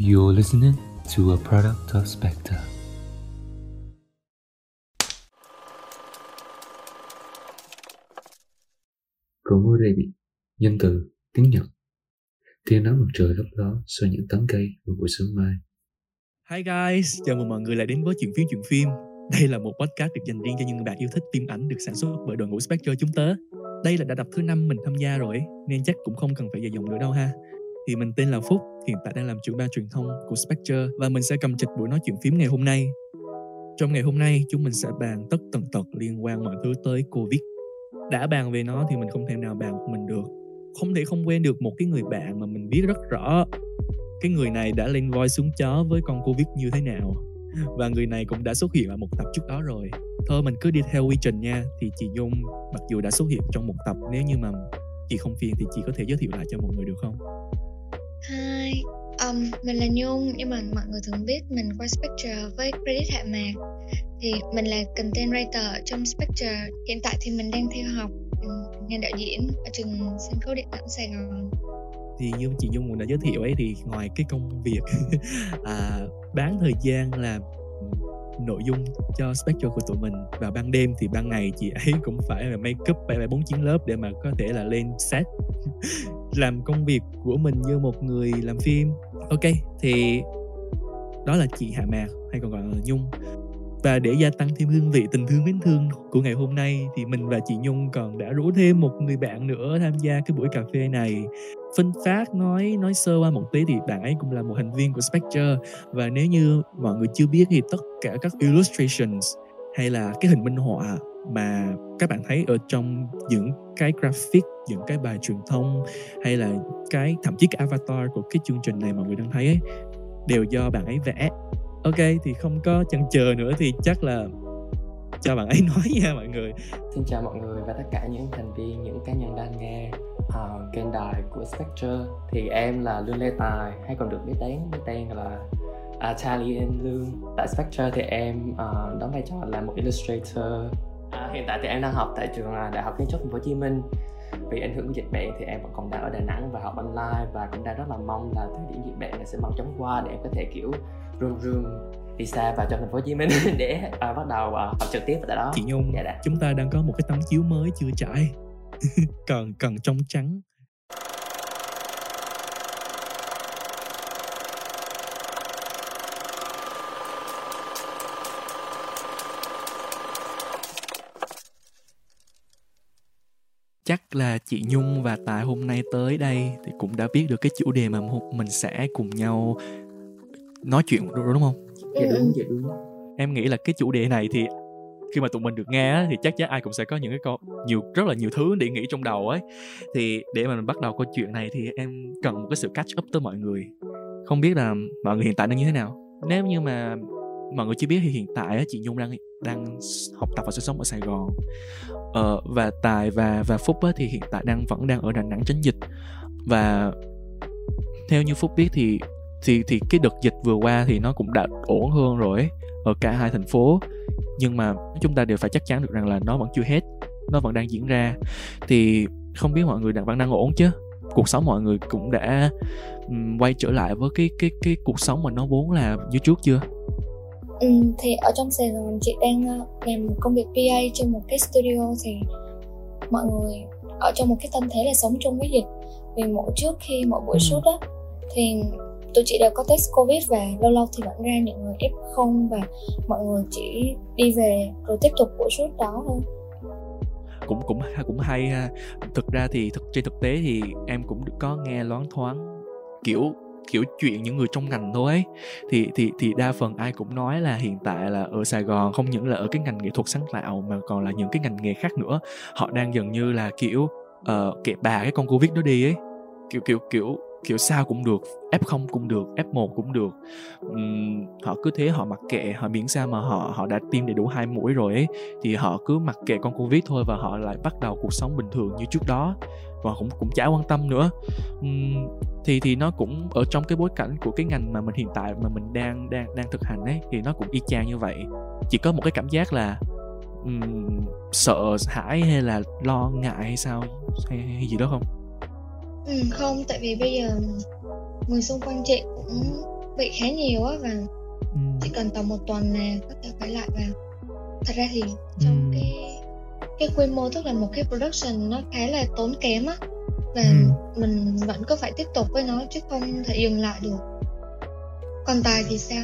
You're listening to a product of Spectre. Romoredi, danh từ, tiếng Nhật. Tia nắng mặt trời lấp ló sau những tán cây vào buổi sớm mai. Hi guys, chào mừng mọi người lại đến với chuyện phim chuyện phim. Đây là một podcast được dành riêng cho những bạn yêu thích phim ảnh được sản xuất bởi đội ngũ Spectre chúng tớ. Đây là đã tập thứ năm mình tham gia rồi, nên chắc cũng không cần phải dài dòng nữa đâu ha. Thì mình tên là Phúc, hiện tại đang làm trưởng ban truyền thông của Spectre và mình sẽ cầm trịch buổi nói chuyện phím ngày hôm nay. Trong ngày hôm nay, chúng mình sẽ bàn tất tần tật liên quan mọi thứ tới Covid. Đã bàn về nó thì mình không thể nào bàn của mình được. Không thể không quên được một cái người bạn mà mình biết rất rõ cái người này đã lên voi xuống chó với con Covid như thế nào và người này cũng đã xuất hiện ở một tập trước đó rồi thôi mình cứ đi theo quy trình nha thì chị nhung mặc dù đã xuất hiện trong một tập nếu như mà chị không phiền thì chị có thể giới thiệu lại cho mọi người được không Hi, um, mình là Nhung nhưng mà mọi người thường biết mình qua Spectre với credit hạ mạc. Thì mình là content writer trong Spectre. Hiện tại thì mình đang theo học ừ, ngành đạo diễn ở trường sân khấu điện ảnh Sài Gòn. Thì như chị Dung cũng đã giới thiệu ấy thì ngoài cái công việc à, bán thời gian làm nội dung cho Spectre của tụi mình vào ban đêm thì ban ngày chị ấy cũng phải là make up phải bốn chín lớp để mà có thể là lên set. làm công việc của mình như một người làm phim. Ok, thì đó là chị Hạ Mạc, hay còn gọi là Nhung. Và để gia tăng thêm hương vị, tình thương mến thương của ngày hôm nay, thì mình và chị Nhung còn đã rủ thêm một người bạn nữa tham gia cái buổi cà phê này. Phân phát, nói nói sơ qua một tí thì bạn ấy cũng là một thành viên của Spectre. Và nếu như mọi người chưa biết thì tất cả các illustrations hay là cái hình minh họa mà các bạn thấy ở trong những cái graphic những cái bài truyền thông hay là cái thậm chí cái avatar của cái chương trình này mọi người đang thấy ấy đều do bạn ấy vẽ. Ok thì không có chần chờ nữa thì chắc là cho bạn ấy nói nha mọi người. Xin chào mọi người và tất cả những thành viên những cá nhân đang nghe uh, kênh đài của Spectre. Thì em là Lương Lê Tài hay còn được biết đến với tên là uh, Charlie Lương. Tại Spectre thì em uh, đóng vai trò là một illustrator uh, hiện tại thì em đang học tại trường uh, Đại học Kiến trúc Thành phố Hồ Chí Minh vì ảnh hưởng của dịch bệnh thì em vẫn còn đang ở Đà Nẵng và học online và cũng đang rất là mong là thời điểm dịch bệnh này sẽ mau chóng qua để em có thể kiểu room room đi xa vào trong thành phố Hồ Chí Minh để uh, bắt đầu uh, học trực tiếp tại đó. Chị Nhung, dạ đã. chúng ta đang có một cái tấm chiếu mới chưa trải, còn cần trong trắng. Chắc là chị Nhung và Tài hôm nay tới đây thì cũng đã biết được cái chủ đề mà mình sẽ cùng nhau nói chuyện đúng, đúng không? Dạ đúng, dạ đúng. Em nghĩ là cái chủ đề này thì khi mà tụi mình được nghe thì chắc chắn ai cũng sẽ có những cái câu nhiều rất là nhiều thứ để nghĩ trong đầu ấy thì để mà mình bắt đầu câu chuyện này thì em cần một cái sự catch up tới mọi người không biết là mọi người hiện tại đang như thế nào nếu như mà mọi người chưa biết thì hiện tại chị Nhung đang đang học tập và sinh sống ở Sài Gòn. Ờ, và Tài và và Phúc thì hiện tại đang vẫn đang ở Đà Nẵng tránh dịch. Và theo như Phúc biết thì thì thì cái đợt dịch vừa qua thì nó cũng đã ổn hơn rồi ở cả hai thành phố. Nhưng mà chúng ta đều phải chắc chắn được rằng là nó vẫn chưa hết nó vẫn đang diễn ra. Thì không biết mọi người đang vẫn đang ổn chứ? Cuộc sống mọi người cũng đã um, quay trở lại với cái cái cái cuộc sống mà nó vốn là như trước chưa? Ừ, thì ở trong Sài Gòn chị đang ờ, làm công việc PA trên một cái studio thì mọi người ở trong một cái tâm thế là sống chung với dịch. Vì mỗi trước khi mỗi buổi ừ. shoot á thì tụi chị đều có test covid và lâu lâu thì vẫn ra những người f không và mọi người chỉ đi về rồi tiếp tục buổi shoot đó thôi. Cũng cũng cũng hay ha. Thực ra thì thực trên thực tế thì em cũng có nghe loáng thoáng kiểu kiểu chuyện những người trong ngành thôi ấy. Thì thì thì đa phần ai cũng nói là hiện tại là ở Sài Gòn không những là ở cái ngành nghệ thuật sáng tạo mà còn là những cái ngành nghề khác nữa. Họ đang dần như là kiểu ờ, uh, kệ bà cái con covid đó đi ấy. Kiểu kiểu kiểu kiểu sao cũng được f0 cũng được f1 cũng được. Uhm, họ cứ thế họ mặc kệ họ miễn sao mà họ họ đã tiêm đầy đủ hai mũi rồi ấy thì họ cứ mặc kệ con covid thôi và họ lại bắt đầu cuộc sống bình thường như trước đó. Và cũng cũng chả quan tâm nữa. Uhm, thì thì nó cũng ở trong cái bối cảnh của cái ngành mà mình hiện tại mà mình đang đang đang thực hành ấy thì nó cũng y chang như vậy. Chỉ có một cái cảm giác là um, sợ hãi hay là lo ngại hay sao hay, hay gì đó không? Ừ, không, tại vì bây giờ người xung quanh chị cũng bị khá nhiều á và ừ. chỉ cần tầm một tuần là có thể quay lại và thật ra thì trong Ừ. cái cái quy mô tức là một cái production nó khá là tốn kém á và Ừ. mình vẫn cứ phải tiếp tục với nó chứ không thể dừng lại được còn tài thì sao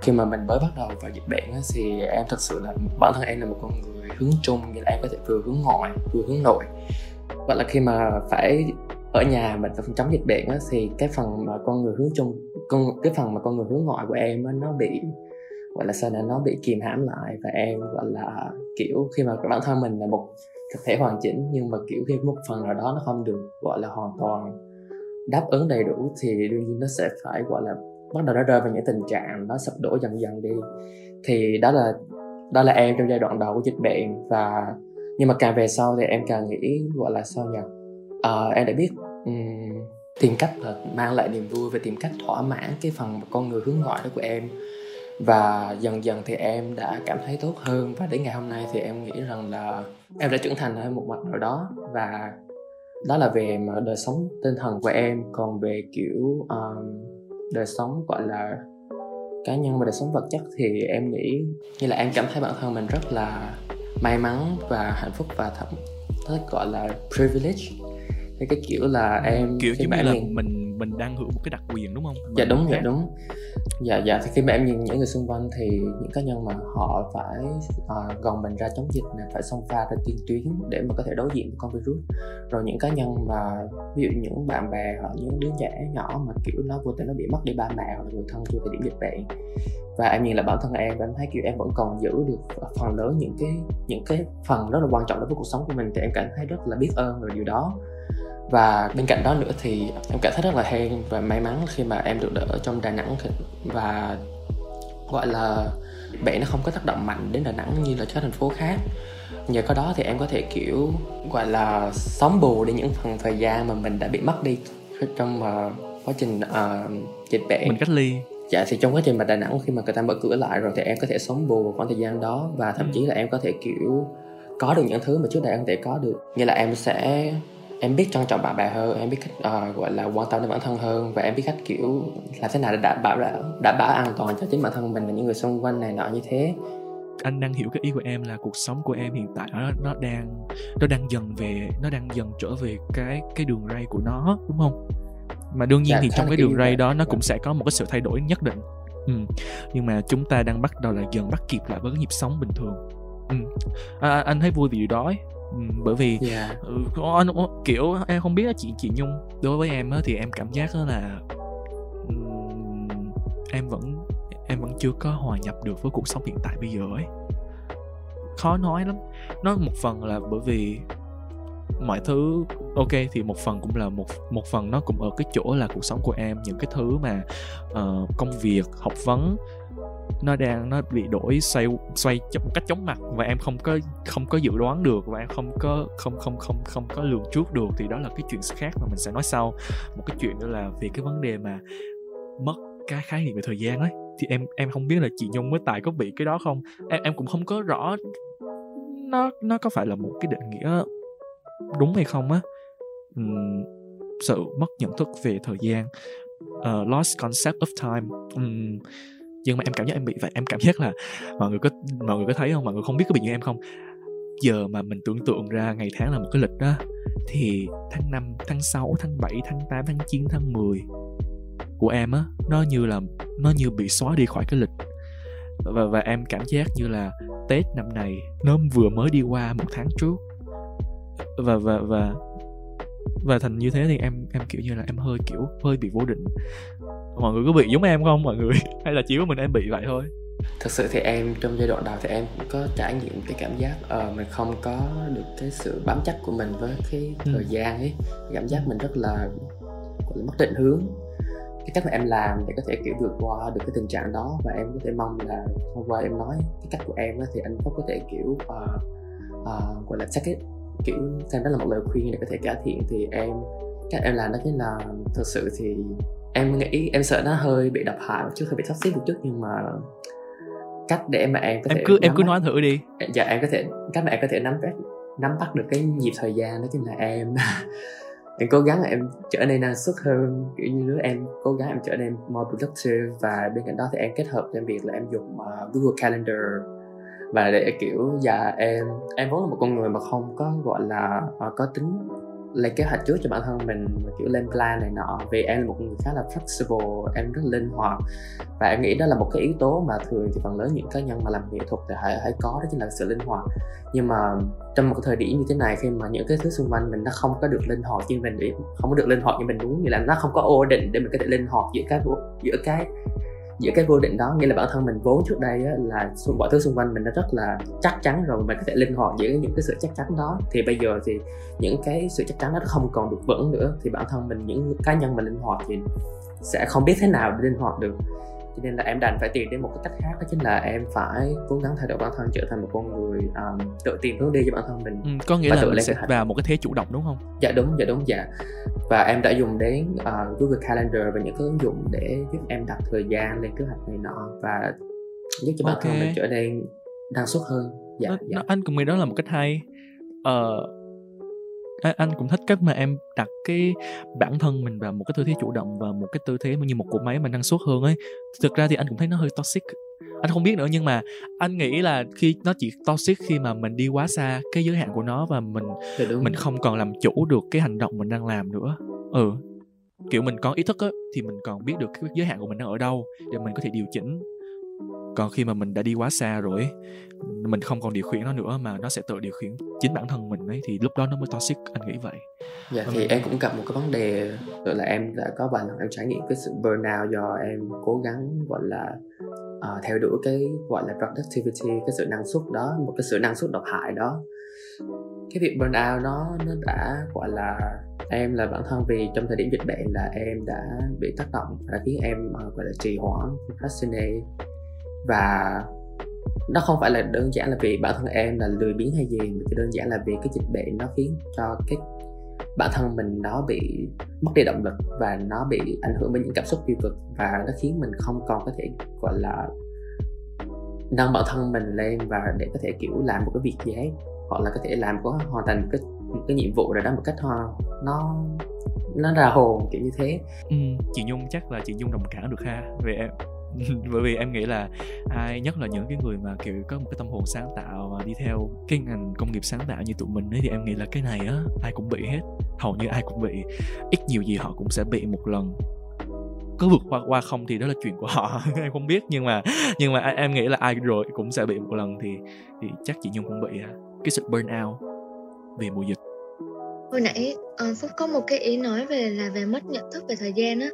khi mà mình mới bắt đầu vào dịch bệnh á, thì em thật sự là bản thân em là một con người hướng chung như là em có thể vừa hướng ngoại vừa hướng nội gọi là khi mà phải ở nhà mình phòng chống dịch bệnh á, thì cái phần mà con người hướng chung con cái phần mà con người hướng ngoại của em á, nó bị gọi là sao là nó bị kìm hãm lại và em gọi là kiểu khi mà bản thân mình là một thực thể hoàn chỉnh nhưng mà kiểu khi một phần nào đó nó không được gọi là hoàn toàn đáp ứng đầy đủ thì đương nhiên nó sẽ phải gọi là bắt đầu nó rơi vào những tình trạng nó sụp đổ dần dần đi. Thì đó là đó là em trong giai đoạn đầu của dịch bệnh và nhưng mà càng về sau thì em càng nghĩ gọi là sao nhỉ à, em đã biết ừm, tìm cách là mang lại niềm vui và tìm cách thỏa mãn cái phần con người hướng ngoại đó của em. Và dần dần thì em đã cảm thấy tốt hơn và đến ngày hôm nay thì em nghĩ rằng là em đã trưởng thành ở một mặt nào đó. Và đó là về mà đời sống tinh thần của em còn về kiểu um, đời sống gọi là cá nhân và đời sống vật chất thì em nghĩ như là em cảm thấy bản thân mình rất là may mắn và hạnh phúc và thậm gọi là privilege thì cái kiểu là em kiểu như là nhìn- mình mình đang hưởng một cái đặc quyền đúng không? Dạ Mà đúng người dạ đúng. Dạ dạ thì khi mà em nhìn những người xung quanh thì những cá nhân mà họ phải uh, gồng mình ra chống dịch này phải xông pha ra tiên tuyến để mà có thể đối diện với con virus. Rồi những cá nhân mà ví dụ những bạn bè hoặc những đứa trẻ nhỏ mà kiểu nó vô tình nó bị mất đi ba mẹ hoặc là người thân trong thời điểm dịch bệnh. Và em nhìn lại bản thân em em thấy kiểu em vẫn còn giữ được phần lớn những cái những cái phần rất là quan trọng đối với cuộc sống của mình thì em cảm thấy rất là biết ơn về điều đó và bên cạnh đó nữa thì em cảm thấy rất là hên và may mắn khi mà em được ở trong Đà Nẵng. Và gọi là bệnh nó không có tác động mạnh đến Đà Nẵng như là các thành phố khác. Nhờ có đó thì em có thể kiểu gọi là sống bù đi những phần thời gian mà mình đã bị mất đi trong uh, quá trình uh, dịch bệnh mình cách ly. Dạ thì trong quá trình mà Đà Nẵng khi mà người ta mở cửa lại rồi thì em có thể sống bù vào khoảng thời gian đó và thậm Ừ. chí là em có thể kiểu có được những thứ mà trước đây em không thể có được. Như là em sẽ em biết trân trọng bạn bè hơn em biết cách ờ, gọi là quan tâm đến bản thân hơn và em biết cách kiểu làm thế nào để đảm bảo đảm bảo an toàn cho chính bản thân mình và những người xung quanh này nọ như thế anh đang hiểu cái ý của em là cuộc sống của em hiện tại nó nó đang nó đang dần về nó đang dần trở về cái cái đường ray của nó đúng không mà đương nhiên Dạ, thì trong là cái đường ray đó nó cũng sẽ có một cái sự thay đổi nhất định ừ. nhưng mà chúng ta đang bắt đầu là dần bắt kịp lại với cái nhịp sống bình thường ừ. à, anh thấy vui vì điều đó ấy. Bởi vì dạ. ừ, có- anh có- kiểu em không biết chị chị Nhung đối với em á, thì em cảm giác đó là em vẫn em vẫn chưa có hòa nhập được với cuộc sống hiện tại bây giờ ấy. Khó nói lắm. Nó một phần là bởi vì mọi thứ ok thì một phần cũng là một một phần nó cũng ở cái chỗ là cuộc sống của em những cái thứ mà ờ, công việc học vấn nó đang nó bị đổi xoay xoay một cách chóng mặt và em không có không có dự đoán được và em không có không không không không có lường trước được thì đó là cái chuyện khác mà mình sẽ nói sau. Một cái chuyện nữa là về cái vấn đề mà mất cái khái niệm về thời gian ấy. Thì em em không biết là chị Nhung với Tài có bị cái đó không? Em em cũng không có rõ nó nó có phải là một cái định nghĩa đúng hay không á. Uhm, sự mất nhận thức về thời gian uh, lost concept of time. Uhm, nhưng mà em cảm giác em bị vậy em cảm giác là mọi người có mọi người có thấy không? Mọi người không biết có bị như em không? Giờ mà mình tưởng tượng ra ngày tháng là một cái lịch đó thì tháng 5, tháng 6, tháng 7, tháng 8, tháng 9, tháng 10 của em á nó như là nó như bị xóa đi khỏi cái lịch. Và và em cảm giác như là Tết năm này nó vừa mới đi qua một tháng trước. Và và và và thành như thế thì em em kiểu như là em hơi kiểu hơi bị vô định mọi người có bị giống em không? Mọi người? Hay là chỉ có mình em bị vậy thôi? Thực sự thì em trong giai đoạn đầu thì em cũng có trải nghiệm cái cảm giác ờ, mình không có được cái sự bám chắc của mình với cái Ừ. thời gian ấy. Cảm giác mình rất là là mất định hướng. Cái cách mà em làm để có thể kiểu vượt qua được cái tình trạng đó và em có thể mong là hôm qua em nói cái cách của em á, thì anh Phúc có thể kiểu ờ, ờ, gọi là take it. Kiểu xem đó là một lời khuyên để có thể cải thiện. Thì em cách em làm đó chính là thực sự thì em nghĩ em sợ nó hơi bị độc hại một chút hơi bị toxic một chút nhưng mà cách để mà em có em thể cứ em cứ bắt- nói thử đi. Dạ em có thể cách mà em có thể nắm bắt nắm bắt được cái nhịp thời gian đó chính là em. Em cố gắng là em trở nên năng suất hơn. Kiểu như đứa em cố gắng em trở nên more productive và bên cạnh đó thì em kết hợp thêm việc là em dùng uh, Google Calendar. Và để kiểu dạ em em vốn là một con người mà không có gọi là uh, có tính lên kế hoạch trước cho bản thân mình kiểu lên plan này nọ. Vì em là một người khá là flexible, em rất linh hoạt. Và em nghĩ đó là một cái yếu tố mà thường thì phần lớn những cá nhân mà làm nghệ thuật thì hãy hãy có, đó chính là sự linh hoạt. Nhưng mà trong một thời điểm như thế này, khi mà những cái thứ xung quanh mình nó không có được linh hoạt như mình không có được linh hoạt như mình muốn, nghĩa là nó không có ổn định để mình có thể linh hoạt giữa cái giữa cái giữa cái vô định đó nghĩa là bản thân mình vốn trước đây á, là mọi thứ xung quanh mình nó rất là chắc chắn rồi mình có thể linh hoạt giữa những cái sự chắc chắn đó. Thì bây giờ thì những cái sự chắc chắn đó không còn được vững nữa thì bản thân mình những cá nhân mình linh hoạt thì sẽ không biết thế nào để linh hoạt được cho nên là em đành phải tìm đến một cái cách khác đó chính là em phải cố gắng thay đổi bản thân trở thành một con người um, tự tìm hướng đi cho bản thân mình. Ừ, có nghĩa là tự mình sẽ vào một cái thế chủ động đúng không? Dạ đúng dạ đúng dạ. Và em đã dùng đến uh, Google Calendar và những cái ứng dụng để giúp em đặt thời gian lên kế hoạch này nọ và giúp cho bản okay. thân mình trở nên năng suất hơn. Dạ, nó, dạ. Nó, anh cũng nghĩ đó là một cách hay. Uh, anh cũng thích cách mà em đặt cái bản thân mình vào một cái tư thế chủ động và một cái tư thế như một cỗ máy mà năng suất hơn ấy. Thực ra thì anh cũng thấy nó hơi toxic. Anh không biết nữa nhưng mà anh nghĩ là khi nó chỉ toxic khi mà mình đi quá xa cái giới hạn của nó và mình mình không còn làm chủ được cái hành động mình đang làm nữa. Ừ kiểu mình có ý thức á thì mình còn biết được cái giới hạn của mình đang ở đâu để mình có thể điều chỉnh còn khi mà mình đã đi quá xa rồi mình không còn điều khiển nó nữa mà nó sẽ tự điều khiển chính bản thân mình ấy thì lúc đó nó mới toxic anh nghĩ vậy. Dạ thì um, em cũng gặp một cái vấn đề gọi là em đã có vài lần em trải nghiệm cái sự burnout do em cố gắng gọi là uh, theo đuổi cái gọi là productivity cái sự năng suất đó một cái sự năng suất độc hại đó. Cái việc burnout nó nó đã gọi là em là bản thân vì trong thời điểm dịch bệnh là em đã bị tác động và khiến em uh, gọi là trì hoãn procrastinate và nó không phải là đơn giản là vì bản thân em là lười biếng hay gì mà chỉ đơn giản là vì cái dịch bệnh nó khiến cho cái bản thân mình nó bị mất đi động lực và nó bị ảnh hưởng bởi những cảm xúc tiêu cực và nó khiến mình không còn có thể gọi là nâng bản thân mình lên và để có thể kiểu làm một cái việc gì hết hoặc là có thể làm có hoàn thành một cái một cái nhiệm vụ rồi đó một cách ho nó nó ra hồn kiểu như thế. Ừ, chị nhung chắc là chị nhung đồng cảm được ha về em. bởi vì em nghĩ là ai nhất là những cái người mà kiểu có một cái tâm hồn sáng tạo và đi theo cái ngành công nghiệp sáng tạo như tụi mình ấy thì em nghĩ là cái này á ai cũng bị hết. Hầu như ai cũng bị. Ít nhiều gì họ cũng sẽ bị một lần. Có vượt qua qua không thì đó là chuyện của họ em không biết. Nhưng mà nhưng mà em nghĩ là ai rồi cũng sẽ bị một lần thì thì chắc chị nhung cũng bị cái sự burn out về mùa dịch. Hồi nãy uh, phúc có một cái ý nói về là về mất nhận thức về thời gian á.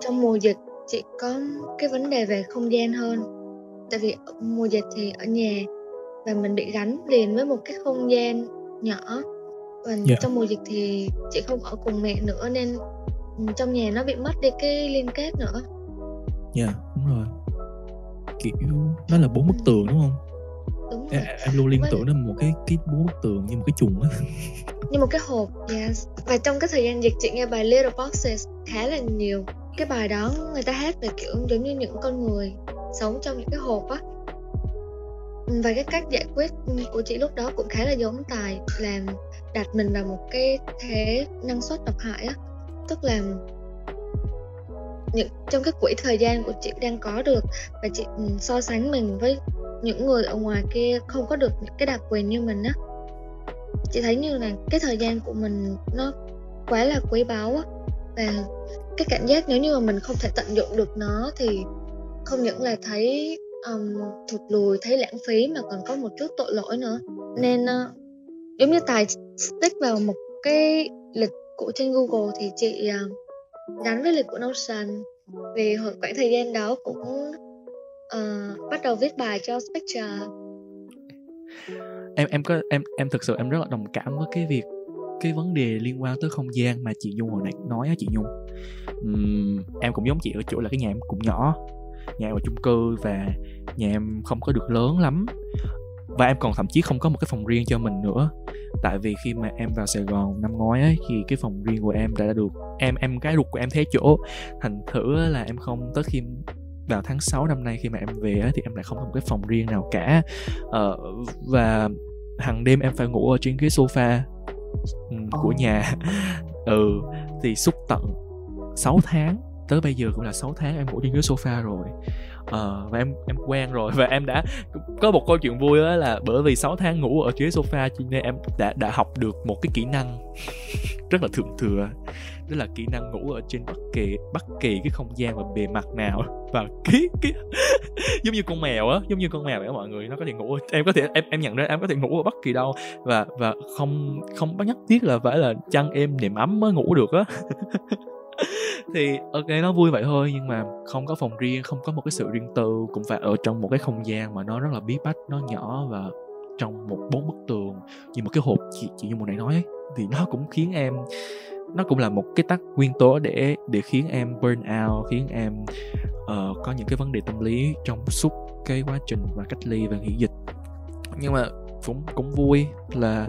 Trong mùa dịch chị có cái vấn đề về không gian hơn. Tại vì mùa dịch thì ở nhà và mình bị gắn liền với một cái không gian nhỏ. Và yeah. Dạ. trong mùa dịch thì chị không ở cùng mẹ nữa nên trong nhà nó bị mất đi cái liên kết nữa. Dạ yeah, đúng rồi. Kiểu nó là bốn bức tường đúng không? Đúng rồi. em, em luôn liên tưởng đến một cái cái bốn bức tường như một cái chuồng á. Như một cái hộp yes. Và trong cái thời gian dịch chị nghe bài Little Boxes khá là nhiều cái bài đó, người ta hát về, kiểu, giống như những con người sống trong những cái hộp á. Và cái cách giải quyết của chị lúc đó cũng khá là giống tài, làm đặt mình vào một cái thế năng suất độc hại á. Tức là những, trong cái quỹ thời gian của chị đang có được và chị ừ, so sánh mình với những người ở ngoài kia không có được những cái đặc quyền như mình á. Chị thấy như là cái thời gian của mình nó quá là quý báu á. Và cái cảm giác nếu như mà mình không thể tận dụng được nó thì không những là thấy um, thụt lùi thấy lãng phí mà còn có một chút tội lỗi nữa. Nên uh, giống như tài stick vào một cái lịch cũ trên Google thì chị uh, gắn với lịch của Notion. Vì hồi khoảng thời gian đó cũng uh, bắt đầu viết bài cho Spectre. Em em có em em thực sự em rất là đồng cảm với cái việc cái vấn đề liên quan tới không gian mà chị Nhung hồi nãy nói á chị Nhung. Um, em cũng giống chị ở chỗ là cái nhà em cũng nhỏ nhà em ở chung cư và nhà em không có được lớn lắm. Và em còn thậm chí không có một cái phòng riêng cho mình nữa. Tại vì khi mà em vào Sài Gòn năm ngoái ấy, thì cái phòng riêng của em đã được em em cái ruột của em thế chỗ. Thành thử là em không tới khi vào tháng 6 năm nay khi mà em về ấy, thì em lại không có một cái phòng riêng nào cả. Ờ, và hàng đêm em phải ngủ ở trên cái sofa của nhà. Ừ thì xúc tận 6 tháng tới bây giờ cũng là 6 tháng em ngủ trên ghế sofa rồi uh, và em em quen rồi. Và em đã có một câu chuyện vui đó là bởi vì 6 tháng ngủ ở ghế sofa cho nên em đã đã học được một cái kỹ năng rất là thượng thừa đó là kỹ năng ngủ ở trên bất kỳ bất kỳ cái không gian và bề mặt nào. Và cái cái giống như con mèo á giống như con mèo vậy mọi người nó có thể ngủ em có thể em em nhận ra em có thể ngủ ở bất kỳ đâu. Và và không không bắt nhất thiết là phải là chăn em nệm ấm mới ngủ được á. thì ok nó vui vậy thôi nhưng mà không có phòng riêng không có một cái sự riêng tư cũng phải ở trong một cái không gian mà nó rất là bí bách nó nhỏ và trong một bốn bức tường. Như một cái hộp chị chị như một nãy nói ấy, thì nó cũng khiến em nó cũng là một cái tác nguyên tố để để khiến em burn out khiến em uh, có những cái vấn đề tâm lý trong suốt cái quá trình và cách ly và nghỉ dịch. Nhưng mà cũng cũng vui là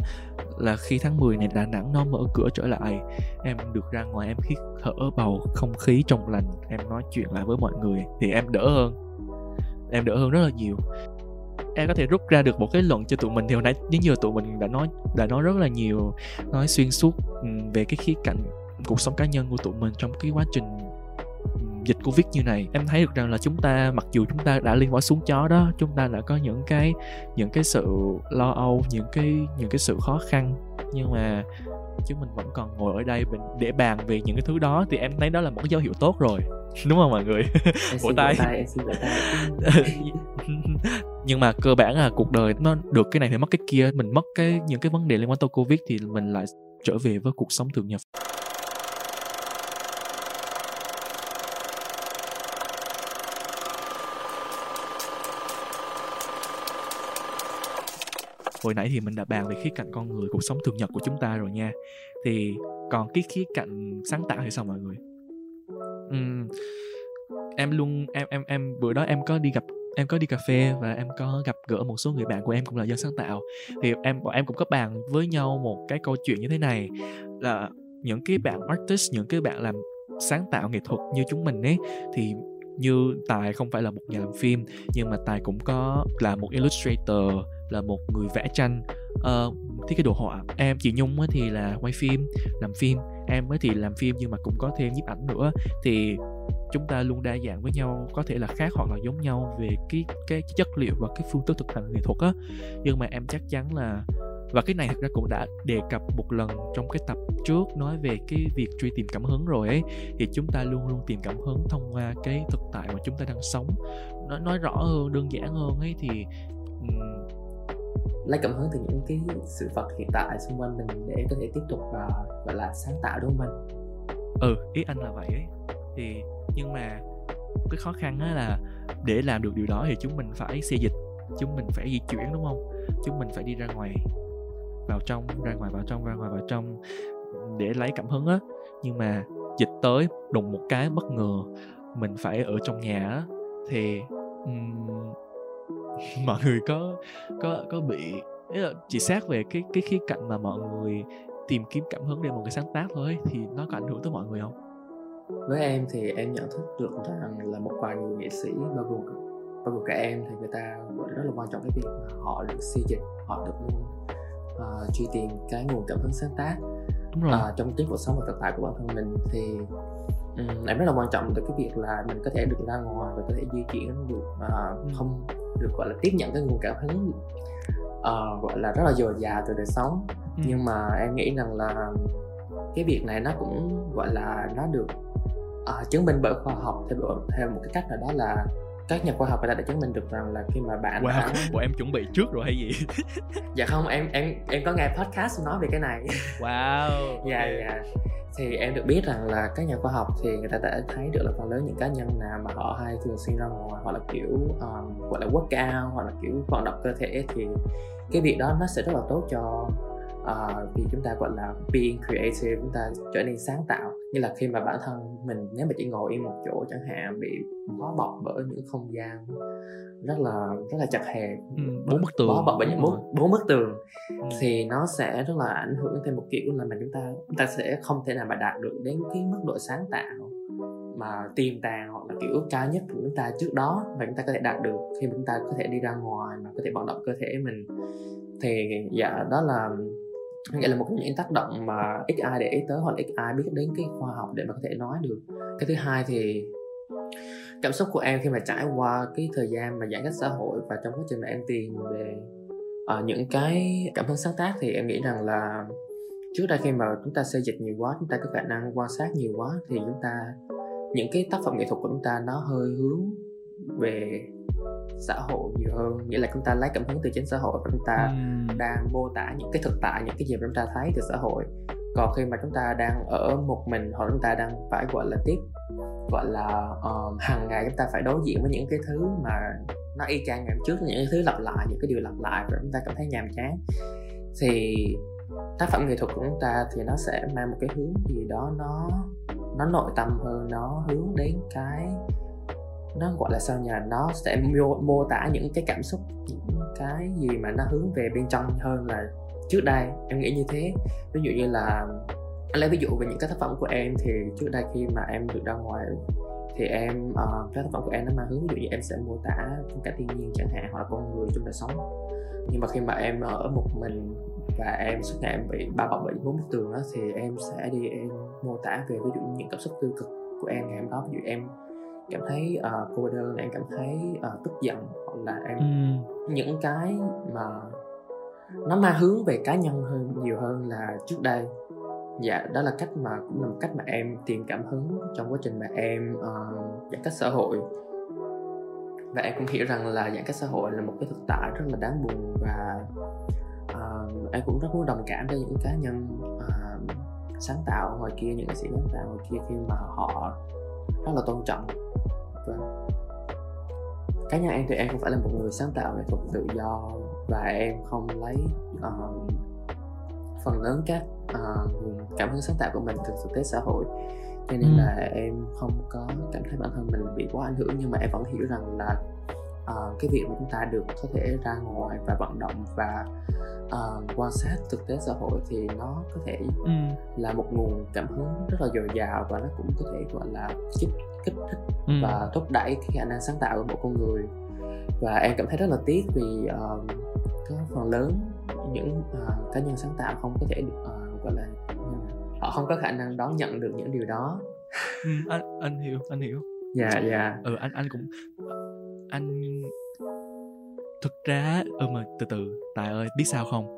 là khi tháng 10 này Đà Nẵng nó mở cửa trở lại, em được ra ngoài em hít thở bầu không khí trong lành, em nói chuyện lại với mọi người thì em đỡ hơn, em đỡ hơn rất là nhiều. Em có thể rút ra được một cái luận cho tụi mình thì hồi nãy những giờ tụi mình đã nói đã nói rất là nhiều, nói xuyên suốt ừ, về cái khía cạnh cuộc sống cá nhân của tụi mình trong cái quá trình dịch covid như này em thấy được rằng là chúng ta mặc dù chúng ta đã liên quan xuống chó đó chúng ta đã có những cái những cái sự lo âu những cái những cái sự khó khăn. Nhưng mà chúng mình vẫn còn ngồi ở đây để bàn về những cái thứ đó thì em thấy đó là một cái dấu hiệu tốt rồi. Đúng không mọi người? Vỗ tay, tay nhưng mà cơ bản là cuộc đời nó được cái này thì mất cái kia mình mất cái những cái vấn đề liên quan tới covid thì mình lại trở về với cuộc sống thường nhật hồi nãy thì mình đã bàn về khía cạnh con người cuộc sống thường nhật của chúng ta rồi nha. Thì còn cái khía cạnh sáng tạo thì sao mọi người? Uhm, em luôn em em em bữa đó em có đi gặp em có đi cà phê và em có gặp gỡ một số người bạn của em cũng là dân sáng tạo. Thì em bọn em cũng có bàn với nhau một cái câu chuyện như thế này là những cái bạn artist những cái bạn làm sáng tạo nghệ thuật như chúng mình ấy thì như tài không phải là một nhà làm phim nhưng mà tài cũng có là một illustrator là một người vẽ tranh. Uh, thiết kế đồ họa. Em chị nhung thì là quay phim làm phim. Em thì làm phim nhưng mà cũng có thêm nhiếp ảnh nữa. Thì chúng ta luôn đa dạng với nhau có thể là khác hoặc là giống nhau về cái cái chất liệu và cái phương thức thực hành nghệ thuật á. Nhưng mà em chắc chắn là và cái này thật ra cũng đã đề cập một lần trong cái tập trước nói về cái việc truy tìm cảm hứng rồi ấy. Thì chúng ta luôn luôn tìm cảm hứng thông qua cái thực tại mà chúng ta đang sống. Nói nói rõ hơn đơn giản hơn ấy thì lấy cảm hứng từ những cái sự vật hiện tại xung quanh mình để có thể tiếp tục uh, gọi là sáng tạo đúng không anh? Ừ ý anh là vậy ấy. Thì nhưng mà cái khó khăn á là để làm được điều đó thì chúng mình phải xê dịch chúng mình phải di chuyển đúng không? Chúng mình phải đi ra ngoài vào trong ra ngoài vào trong ra ngoài vào trong để lấy cảm hứng á. Nhưng mà dịch tới đùng một cái bất ngờ mình phải ở trong nhà á thì um, mọi người có có có bị ý là chỉ xét về cái cái khía cạnh mà mọi người tìm kiếm cảm hứng để một cái sáng tác thôi thì nó có ảnh hưởng tới mọi người không? Với em thì em nhận thức được rằng là một vài người nghệ sĩ bao gồm bao gồm cả em thì người ta rất là quan trọng cái việc mà họ được xây dịch họ được luôn uh, truy tìm cái nguồn cảm hứng sáng tác Đúng rồi. Uh, trong chính cuộc sống và thực tại của bản thân mình thì um, em rất là quan trọng từ cái việc là mình có thể được ra ngoài và có thể di chuyển được uh, không được gọi là tiếp nhận cái nguồn cảm hứng uh, gọi là rất là dồi dào từ đời sống ừ. nhưng mà em nghĩ rằng là cái việc này nó cũng gọi là nó được uh, chứng minh bởi khoa học theo theo một cái cách nào đó là các nhà khoa học người ta đã chứng minh được rằng là khi mà bạn wow, đã... bộ em chuẩn bị trước rồi hay gì? Dạ không em em em có nghe podcast nói về cái này. Wow dạ dạ. Thì em được biết rằng là các nhà khoa học thì người ta đã thấy được là phần lớn những cá nhân nào mà họ hay thường xuyên ra ngoài hoặc là kiểu um, gọi là workout hoặc là kiểu vận động cơ thể thì cái việc đó nó sẽ rất là tốt cho uh, vì chúng ta gọi là being creative chúng ta trở nên sáng tạo như là khi mà bản thân mình nếu mà chỉ ngồi yên một chỗ chẳng hạn bị bó bọc bởi những không gian rất là rất là chặt hẹp ừ, bốn bức tường bó bọc bởi những bốn, bốn bức tường ừ. thì nó sẽ rất là ảnh hưởng thêm một kiểu là mà chúng ta chúng ta sẽ không thể nào mà đạt được đến cái mức độ sáng tạo mà tiềm tàng hoặc là kiểu cao nhất của chúng ta trước đó và chúng ta có thể đạt được khi mà chúng ta có thể đi ra ngoài mà có thể vận động cơ thể mình thì dạ đó là nghĩa là một trong những tác động mà ít ai để ý tới hoặc là ít ai biết đến cái khoa học để mà có thể nói được. Cái thứ hai thì cảm xúc của em khi mà trải qua cái thời gian mà giãn cách xã hội và trong quá trình mà em tìm về uh, những cái cảm hứng sáng tác thì em nghĩ rằng là trước đây khi mà chúng ta xây dịch nhiều quá chúng ta có khả năng quan sát nhiều quá thì chúng ta những cái tác phẩm nghệ thuật của chúng ta nó hơi hướng về xã hội nhiều hơn nghĩa là chúng ta lấy cảm hứng từ chính xã hội và chúng ta ừ. đang mô tả những cái thực tại những cái gì mà chúng ta thấy từ xã hội còn khi mà chúng ta đang ở một mình hoặc chúng ta đang phải gọi là tiếp gọi là um, hàng ngày chúng ta phải đối diện với những cái thứ mà nó y chang ngày trước những cái thứ lặp lại những cái điều lặp lại và chúng ta cảm thấy nhàm chán thì tác phẩm nghệ thuật của chúng ta thì nó sẽ mang một cái hướng gì đó nó nó nội tâm hơn nó hướng đến cái nó gọi là sao nhỉ? Nó sẽ mô, mô tả những cái cảm xúc những cái gì mà nó hướng về bên trong hơn là trước đây. Em nghĩ như thế. Ví dụ như là anh lấy ví dụ về những cái tác phẩm của em thì trước đây khi mà em được ra ngoài thì em uh, cái tác phẩm của em nó mang hướng ví dụ như em sẽ mô tả phong cảnh thiên nhiên chẳng hạn hoặc là con người trong đời sống. Nhưng mà khi mà em ở một mình và em suốt ngày em bị ba bọc bị bốn bức tường đó thì em sẽ đi em mô tả về ví dụ những cảm xúc tiêu cực của em ngày hôm đó. Ví dụ em cảm thấy uh, cô đơn em cảm thấy uh, tức giận hoặc là em ừ. những cái mà nó mang hướng về cá nhân hơn nhiều hơn là trước đây dạ đó là cách mà cũng là một cách mà em tìm cảm hứng trong quá trình mà em uh, giãn cách xã hội và em cũng hiểu rằng là giãn cách xã hội là một cái thực tại rất là đáng buồn và uh, em cũng rất muốn đồng cảm với những cá nhân uh, sáng tạo ngoài kia những nghệ sĩ sáng tạo ngoài kia khi mà họ rất là tôn trọng. Vâng. Cá nhân em thì em không phải là một người sáng tạo nghệ thuật tự do và em không lấy uh, phần lớn các uh, cảm hứng sáng tạo của mình từ thực tế xã hội. Cho nên ừ. là em không có cảm thấy bản thân mình bị quá ảnh hưởng nhưng mà em vẫn hiểu rằng là uh, cái việc mà chúng ta được có thể ra ngoài và vận động và uh, quan sát thực tế xã hội thì nó có thể ừ. là một nguồn cảm hứng rất là dồi dào và nó cũng có thể gọi là kích kích thích ừ. và thúc đẩy cái khả năng sáng tạo của một con người và em cảm thấy rất là tiếc vì uh, có phần lớn những uh, cá nhân sáng tạo không có thể được uh, gọi là họ không có khả năng đón nhận được những điều đó ừ, anh anh hiểu anh hiểu dạ yeah, dạ yeah. ừ anh anh cũng anh thực ra ừ mà từ từ tài ơi biết sao không?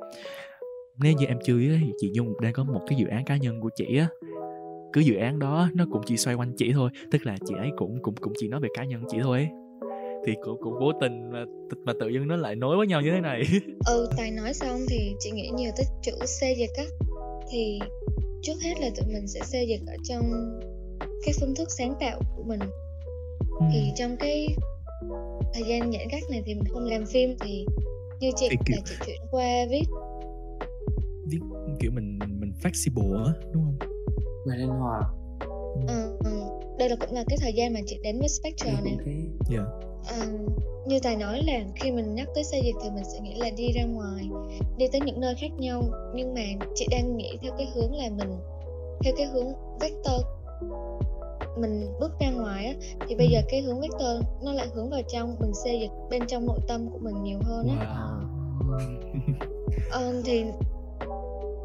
Nếu như em chưa biết thì chị nhung đang có một cái dự án cá nhân của chị á. Cứ dự án đó nó cũng chỉ xoay quanh chị thôi tức là chị ấy cũng cũng cũng chỉ nói về cá nhân chị thôi ấy. Thì cũng cũng vô tình mà mà tự dưng nó lại nối với nhau như thế này. Ừ tài nói xong thì chị nghĩ nhiều tới chữ xây dịch á. Thì trước hết là tụi mình sẽ xây dịch ở trong cái phương thức sáng tạo của mình. Thì trong cái thời gian giãn cách này thì mình không làm phim thì như chị thì kiểu... là chị chuyển qua viết. Viết kiểu mình mình flexible á đúng không? Mà linh hoạt. Ừ, ừ. đây là cũng là cái thời gian mà chị đến với Spectral nè. dạ. Yeah. à, như tài nói là khi mình nhắc tới xây dịch thì mình sẽ nghĩ là đi ra ngoài đi tới những nơi khác nhau. Nhưng mà chị đang nghĩ theo cái hướng là mình theo cái hướng vector mình bước ra ngoài á thì bây giờ cái hướng vector nó lại hướng vào trong mình xây dịch bên trong nội tâm của mình nhiều hơn á wow. ờ, thì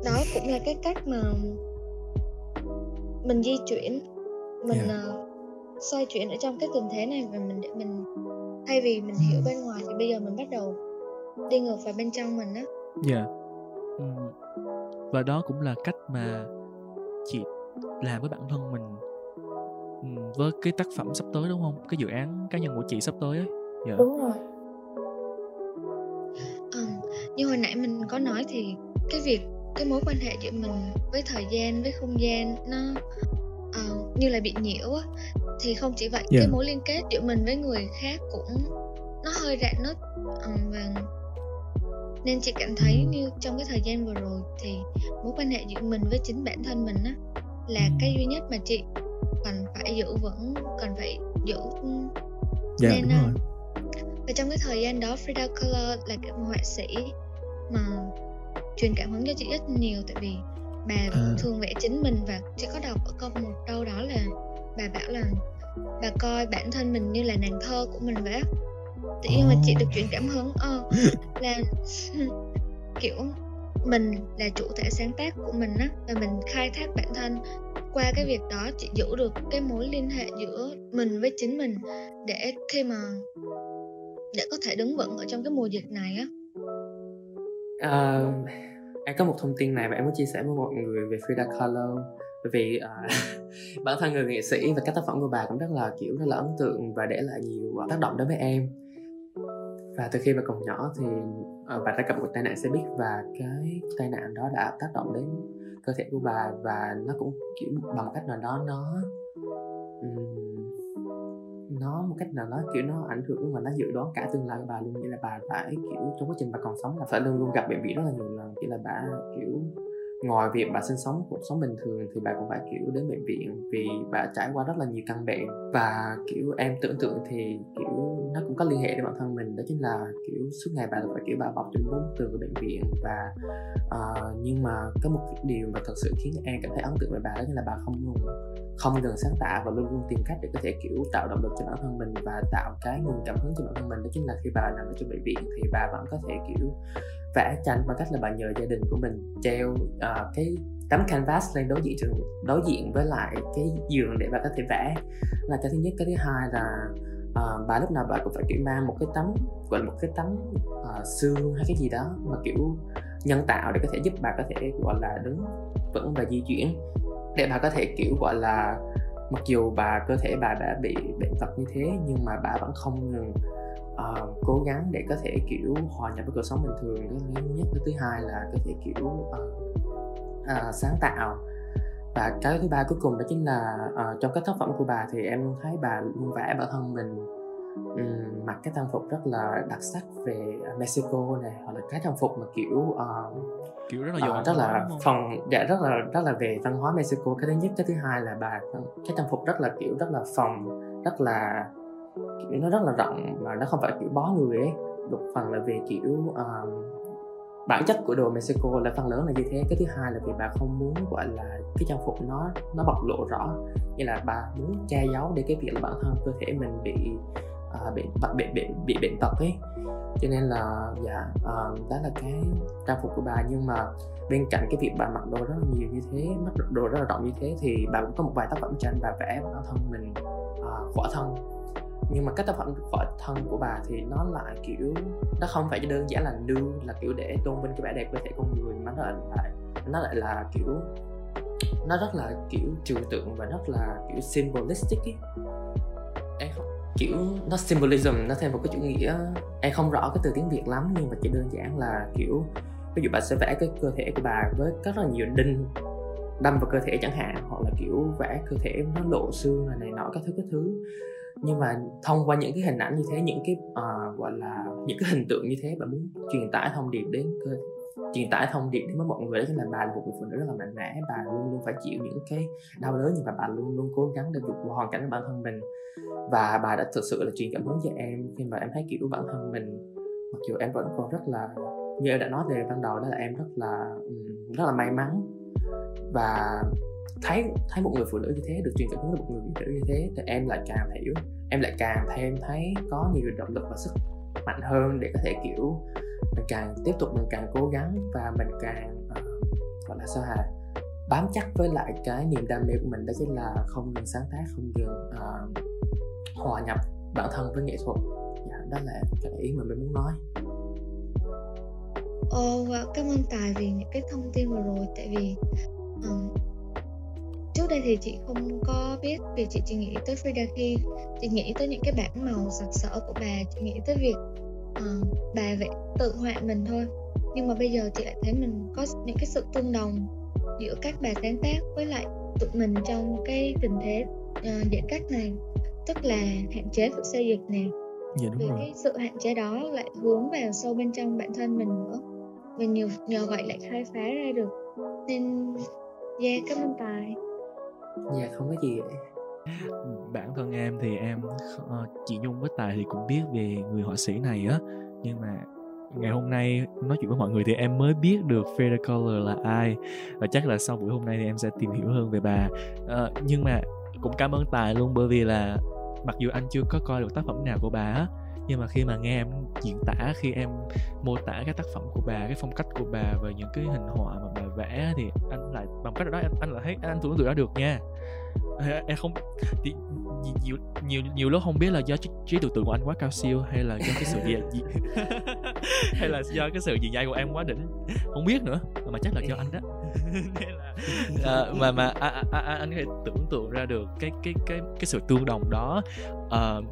đó cũng là cái cách mà mình di chuyển mình yeah. uh, xoay chuyển ở trong cái tình thế này và mình để mình thay vì mình hiểu bên ngoài thì bây giờ mình bắt đầu đi ngược vào bên trong mình á dạ yeah. ừ. và đó cũng là cách mà chị làm với bản thân mình với cái tác phẩm sắp tới đúng không? Cái dự án cá nhân của chị sắp tới ấy dạ. đúng rồi. Ừ, như hồi nãy mình có nói thì cái việc cái mối quan hệ giữa mình với thời gian với không gian nó uh, như là bị nhiễu á thì không chỉ vậy yeah. cái mối liên kết giữa mình với người khác cũng nó hơi rạn nứt. Um, và nên chị cảm thấy như trong cái thời gian vừa rồi thì mối quan hệ giữa mình với chính bản thân mình á là cái duy nhất mà chị cần phải giữ vững cần phải giữ dạ, nên đúng rồi. và trong cái thời gian đó Frida Kahlo là cái họa sĩ mà truyền cảm hứng cho chị rất nhiều tại vì bà à. thường vẽ chính mình và chị có đọc ở câu một câu đó là bà bảo là bà coi bản thân mình như là nàng thơ của mình vậy tự nhiên mà chị được truyền cảm hứng ờ, là kiểu mình là chủ thể sáng tác của mình á và mình khai thác bản thân qua cái việc đó chị giữ được cái mối liên hệ giữa mình với chính mình để khi mà để có thể đứng vững ở trong cái mùa dịch này á. À, em có một thông tin này và em muốn chia sẻ với mọi người về Frida Kahlo. Bởi vì uh, bản thân người nghệ sĩ và các tác phẩm của bà cũng rất là kiểu rất là ấn tượng và để lại nhiều ờ, tác động đối với em. Và từ khi bà còn nhỏ thì uh, bà đã gặp một tai nạn xe buýt và cái tai nạn đó đã tác động đến cơ thể của bà và nó cũng kiểu bằng cách nào đó nó um, nó một cách nào đó kiểu nó ảnh hưởng và nó dự đoán cả tương lai của bà luôn. Nghĩa là bà phải kiểu trong quá trình bà còn sống là phải luôn luôn gặp bệnh viện rất là nhiều lần. Kiểu là bà kiểu ngoài việc bà sinh sống cuộc sống bình thường thì bà cũng phải kiểu đến bệnh viện vì bà trải qua rất là nhiều căn bệnh. Và kiểu em tưởng tượng thì kiểu nó cũng có liên hệ đến bản thân mình đó chính là kiểu suốt ngày bà phải kiểu bà bọc trên bốn tường của bệnh viện và uh, nhưng mà có một cái điều mà thật sự khiến em cảm thấy ấn tượng về bà đó chính là bà không ngừng không ngừng sáng tạo và luôn luôn tìm cách để có thể kiểu tạo động lực cho bản thân mình và tạo cái nguồn cảm hứng cho bản thân mình. Đó chính là khi bà nằm ở trong bệnh viện thì bà vẫn có thể kiểu vẽ tranh bằng cách là bà nhờ gia đình của mình treo uh, cái tấm canvas lên đối diện đối diện với lại cái giường để bà có thể vẽ. Là cái thứ nhất. Cái thứ hai là uh, bà lúc nào bà cũng phải kiểu mang một cái tấm gọi là một cái tấm uh, xương hay cái gì đó mà kiểu nhân tạo để có thể giúp bà có thể gọi là đứng vững và di chuyển để bà có thể kiểu gọi là mặc dù bà cơ thể bà đã bị bệnh tật như thế nhưng mà bà vẫn không ngừng uh, cố gắng để có thể kiểu hòa nhập với cuộc sống bình thường. Cái thứ nhất cái thứ hai là có thể kiểu uh, uh, sáng tạo. Và cái thứ ba cuối cùng đó chính là uh, trong các tác phẩm của bà thì em thấy bà luôn vẽ bản thân mình um, mặc cái trang phục rất là đặc sắc về Mexico này hoặc là cái trang phục mà kiểu uh, kiểu rất là uh, rất là phòng dạ rất là rất là về văn hóa Mexico. Cái thứ nhất cái thứ hai là bà cái trang phục rất là kiểu rất là phòng rất là kiểu nó rất là rộng mà nó không phải kiểu bó người ấy. Một phần là về kiểu uh, bản chất của đồ Mexico là phần lớn là như thế. Cái thứ hai là vì bà không muốn gọi là cái trang phục nó nó bộc lộ rõ. Như là bà muốn che giấu để cái việc là bản thân cơ thể mình bị À, uh, bị, bị, bị, bị bệnh tật ấy. Cho nên là dạ uh, đó là cái trang phục của bà. Nhưng mà bên cạnh cái việc bà mặc đồ rất là nhiều như thế mặc đồ rất là rộng như thế thì bà cũng có một vài tác phẩm tranh bà vẽ bản thân mình uh, khỏa thân. Nhưng mà các tác phẩm khỏa thân của bà thì nó lại kiểu nó không phải đơn giản là nương là kiểu để tôn vinh cái vẻ đẹp cơ thể con người mà nó lại nó lại là kiểu nó rất là kiểu trừu tượng và rất là kiểu symbolistic ấy kiểu nó symbolism nó thêm một cái chủ nghĩa. Em không rõ cái từ tiếng việt lắm nhưng mà chỉ đơn giản là kiểu ví dụ bà sẽ vẽ cái cơ thể của bà với rất là nhiều đinh đâm vào cơ thể chẳng hạn hoặc là kiểu vẽ cơ thể nó lộ xương này này nọ các thứ các thứ. Nhưng mà thông qua những cái hình ảnh như thế những cái uh, gọi là những cái hình tượng như thế bạn muốn truyền tải thông điệp đến cơ truyền tải thông điệp đến với mọi người đó chính là bà là một người phụ nữ rất là mạnh mẽ. Bà luôn luôn phải chịu những cái đau đớn nhưng mà bà luôn luôn cố gắng để vượt qua hoàn cảnh của bản thân mình và bà đã thực sự là truyền cảm hứng cho em khi mà em thấy kiểu bản thân mình mặc dù em vẫn còn rất là như em đã nói về ban đầu đó là em rất là rất là may mắn. Và thấy thấy một người phụ nữ như thế được truyền cảm hứng từ một người phụ nữ như thế thì em lại càng hiểu em lại càng thêm thấy có nhiều động lực và sức mạnh hơn để có thể kiểu mình càng tiếp tục mình càng cố gắng và mình càng uh, gọi là sao hả bám chắc với lại cái niềm đam mê của mình đó chính là không ngừng sáng tác không ngừng uh, hòa nhập bản thân với nghệ thuật. Dạ, đó là cái ý mà mình muốn nói. Ồ, và cảm ơn Tài vì những cái thông tin vừa rồi Tại vì um, trước đây thì chị không có biết vì chị chỉ nghĩ tới Frida khi chị nghĩ tới những cái bảng màu sặc sỡ của bà chị nghĩ tới việc uh, bà vẽ tự họa mình thôi. Nhưng mà bây giờ chị lại thấy mình có những cái sự tương đồng giữa các bà sáng tác với lại tụi mình trong cái tình thế uh, giãn cách này tức là hạn chế sự xây dịch nè. Dạ, đúng vì rồi. cái sự hạn chế đó lại hướng vào sâu bên trong bản thân mình nữa. Và nhiều nhờ vậy lại khai phá ra được nên yeah cảm ơn tài. Dạ không có gì vậy bản thân em thì em uh, chị nhung với tài thì cũng biết về người họa sĩ này á. Nhưng mà ngày hôm nay nói chuyện với mọi người thì em mới biết được Frida Kahlo là ai. Và chắc là sau buổi hôm nay thì em sẽ tìm hiểu hơn về bà. Uh, nhưng mà cũng cảm ơn tài luôn bởi vì là mặc dù anh chưa có coi được tác phẩm nào của bà á nhưng mà khi mà nghe em diễn tả khi em mô tả cái tác phẩm của bà cái phong cách của bà và những cái hình họa mà bà vẽ thì anh lại bằng cách đó anh, anh lại thấy anh tưởng tượng ra được nha. Em không thì nhiều nhiều nhiều lúc không biết là do trí, trí tưởng tượng của anh quá cao siêu hay là do cái sự gì, gì hay là do cái sự diễn dạy của em quá đỉnh không biết nữa mà chắc là do anh đó. Nên là uh, mà mà à, à, à, anh có thể tưởng tượng ra được cái cái cái cái sự tương đồng đó. Uh,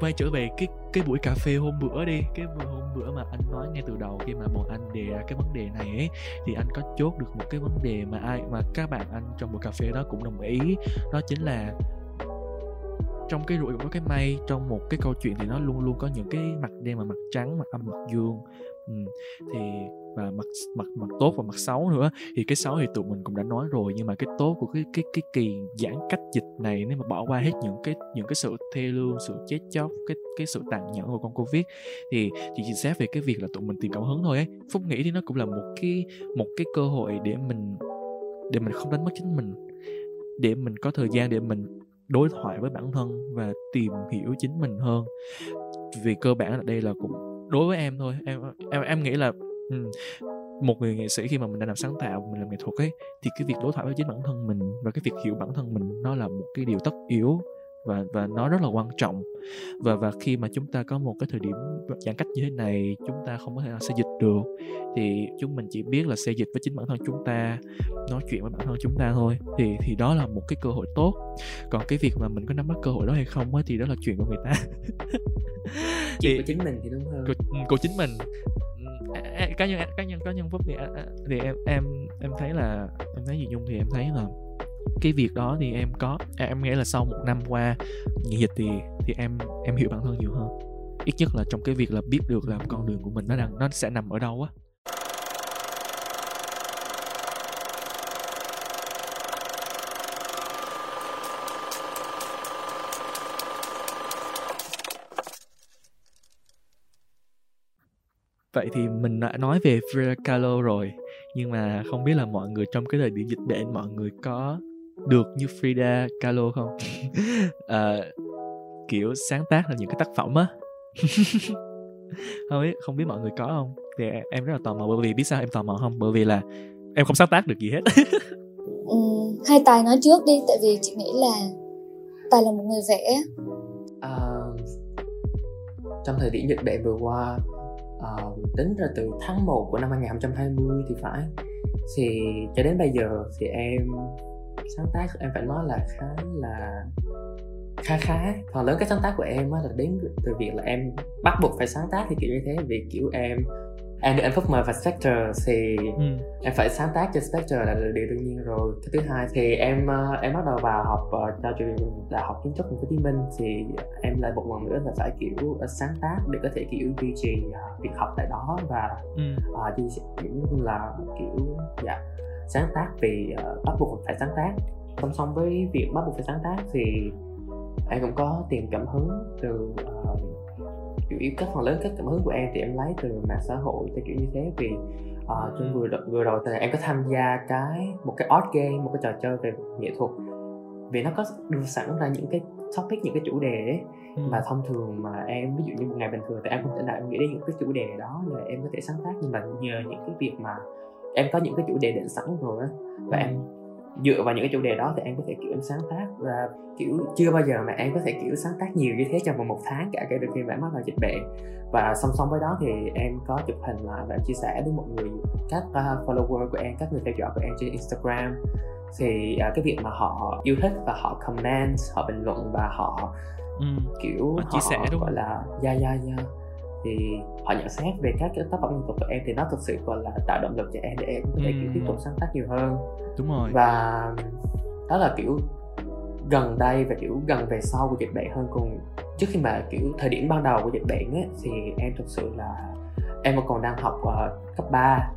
quay trở về cái cái buổi cà phê hôm bữa đi cái hôm bữa mà anh nói ngay từ đầu khi mà bọn anh đề ra cái vấn đề này ấy thì anh có chốt được một cái vấn đề mà ai mà các bạn anh trong buổi cà phê đó cũng đồng ý. Đó chính là trong cái rủi cũng có cái may, trong một cái câu chuyện thì nó luôn luôn có những cái mặt đen và mặt trắng, mặt âm, mặt dương ừ. thì, và mặt mặt mặt tốt và mặt xấu nữa thì cái xấu thì tụi mình cũng đã nói rồi, nhưng mà cái tốt của cái cái cái kỳ giãn cách dịch này, nếu mà bỏ qua hết những cái những cái sự thê lương, sự chết chóc, cái cái sự tàn nhẫn của con covid, thì chỉ chỉ xét về cái việc là tụi mình tìm cảm hứng thôi ấy phúc nghĩ thì nó cũng là một cái một cái cơ hội để mình để mình không đánh mất chính mình, để mình có thời gian để mình đối thoại với bản thân và tìm hiểu chính mình hơn. Vì cơ bản là đây là cũng đối với em thôi. Em em em nghĩ là um, một người nghệ sĩ khi mà mình đang làm sáng tạo mình làm nghệ thuật ấy thì cái việc đối thoại với chính bản thân mình và cái việc hiểu bản thân mình nó là một cái điều tất yếu và và nó rất là quan trọng. Và và khi mà chúng ta có một cái thời điểm giãn cách như thế này chúng ta không có thể xây dịch được thì chúng mình chỉ biết là xây dịch với chính bản thân chúng ta nói chuyện với bản thân chúng ta thôi thì thì đó là một cái cơ hội tốt. Còn cái việc mà mình có nắm bắt cơ hội đó hay không á thì đó là chuyện của người ta. Chuyện của chính mình thì đúng hơn. Của, của chính mình. Cá nhân cá nhân cá nhân phúc thì thì em em em thấy là em thấy gì nhung thì em thấy là cái việc đó thì em có à, em nghĩ là sau một năm qua nghỉ dịch thì thì em em hiểu bản thân nhiều hơn. Ít nhất là trong cái việc là biết được là con đường của mình nó đang nó sẽ nằm ở đâu á. Vậy thì mình đã nói về Frida Kahlo rồi Nhưng mà không biết là mọi người trong cái thời điểm dịch bệnh mọi người có được như Frida Kahlo không? à, kiểu sáng tác là những cái tác phẩm á. Không biết không biết mọi người có không? Thì em rất là tò mò bởi vì biết sao em tò mò không? Bởi vì là em không sáng tác được gì hết. Ừ, hai tài nói trước đi tại vì chị nghĩ là tài là một người vẽ. À, trong thời điểm dịch bệnh vừa qua uh, tính ra từ tháng 1 của năm 2020 thì phải. Thì cho đến bây giờ thì em sáng tác em phải nói là khá là khá khá phần lớn các sáng tác của em là đến từ việc là em bắt buộc phải sáng tác thì kiểu như thế vì kiểu em em anh Phúc mời và Spectre thì ừ. em phải sáng tác cho Spectre là điều đương nhiên rồi cái thứ hai thì em ờ, em bắt đầu vào học uh, cho trường đại học kiến trúc thành phố Hồ Chí Minh thì em lại một lần nữa là phải kiểu uh, sáng tác để có thể kiểu duy trì việc học tại đó và ừ. uh, duy kiểu là kiểu dạ sáng tác vì uh, bắt buộc phải sáng tác. Song song với việc bắt buộc phải sáng tác thì em cũng có tìm cảm hứng từ uh, chủ yếu các phần lớn các cảm hứng của em thì em lấy từ mạng xã hội theo kiểu như thế. Vì uh, trong vừa vừa rồi thì em có tham gia cái một cái art game một cái trò chơi về nghệ thuật. Vì nó có đưa sẵn ra những cái topic những cái chủ đề ấy ừ. mà thông thường mà em ví dụ như một ngày bình thường thì em không thể nào em nghĩ đến những cái chủ đề đó là em có thể sáng tác. Nhưng mà nhờ những cái việc mà em có những cái chủ đề định sẵn rồi á và ừ. em dựa vào những cái chủ đề đó thì em có thể kiểu em sáng tác và kiểu chưa bao giờ mà em có thể kiểu sáng tác nhiều như thế trong vòng một tháng cả kể từ khi mà em bắt đầu dịch bệnh và song song với đó thì em có chụp hình lại và chia sẻ với mọi người các uh, follower của em các người theo dõi của em trên Instagram thì uh, cái việc mà họ yêu thích và họ comment họ bình luận và họ ừ. kiểu họ chia sẻ đúng gọi là ya ya ya thì họ nhận xét về các cái tác phẩm nghệ thuật của em thì nó thực sự gọi là tạo động lực cho em để em có thể ừ. tiếp tục sáng tác nhiều hơn đúng rồi và đó là kiểu gần đây và kiểu gần về sau của dịch bệnh hơn cùng trước khi mà kiểu thời điểm ban đầu của dịch bệnh ấy, thì em thực sự là em còn đang học uh, cấp 3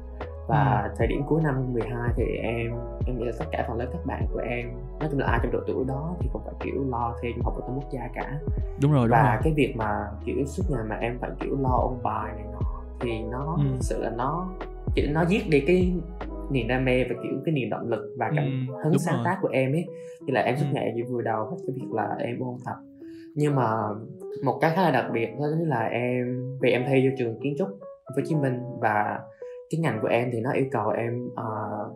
và ừ. thời điểm cuối năm 12 thì em em nghĩ là tất cả phần lớn các bạn của em nói chung là ai trong độ tuổi đó thì cũng phải kiểu lo thi trung học phổ thông quốc gia cả đúng rồi đúng và rồi. cái việc mà kiểu suốt ngày mà em phải kiểu lo ôn bài này nọ thì nó ừ. thực sự là nó chỉ nó giết đi cái niềm đam mê và kiểu cái niềm động lực và cảm ừ, hứng sáng rồi. tác của em ấy thì là em suốt ừ. ngày vừa đầu hết cái việc là em ôn tập nhưng mà một cái khá là đặc biệt đó chính là em vì em thi vô trường kiến trúc Hồ Chí Minh và cái ngành của em thì nó yêu cầu em uh,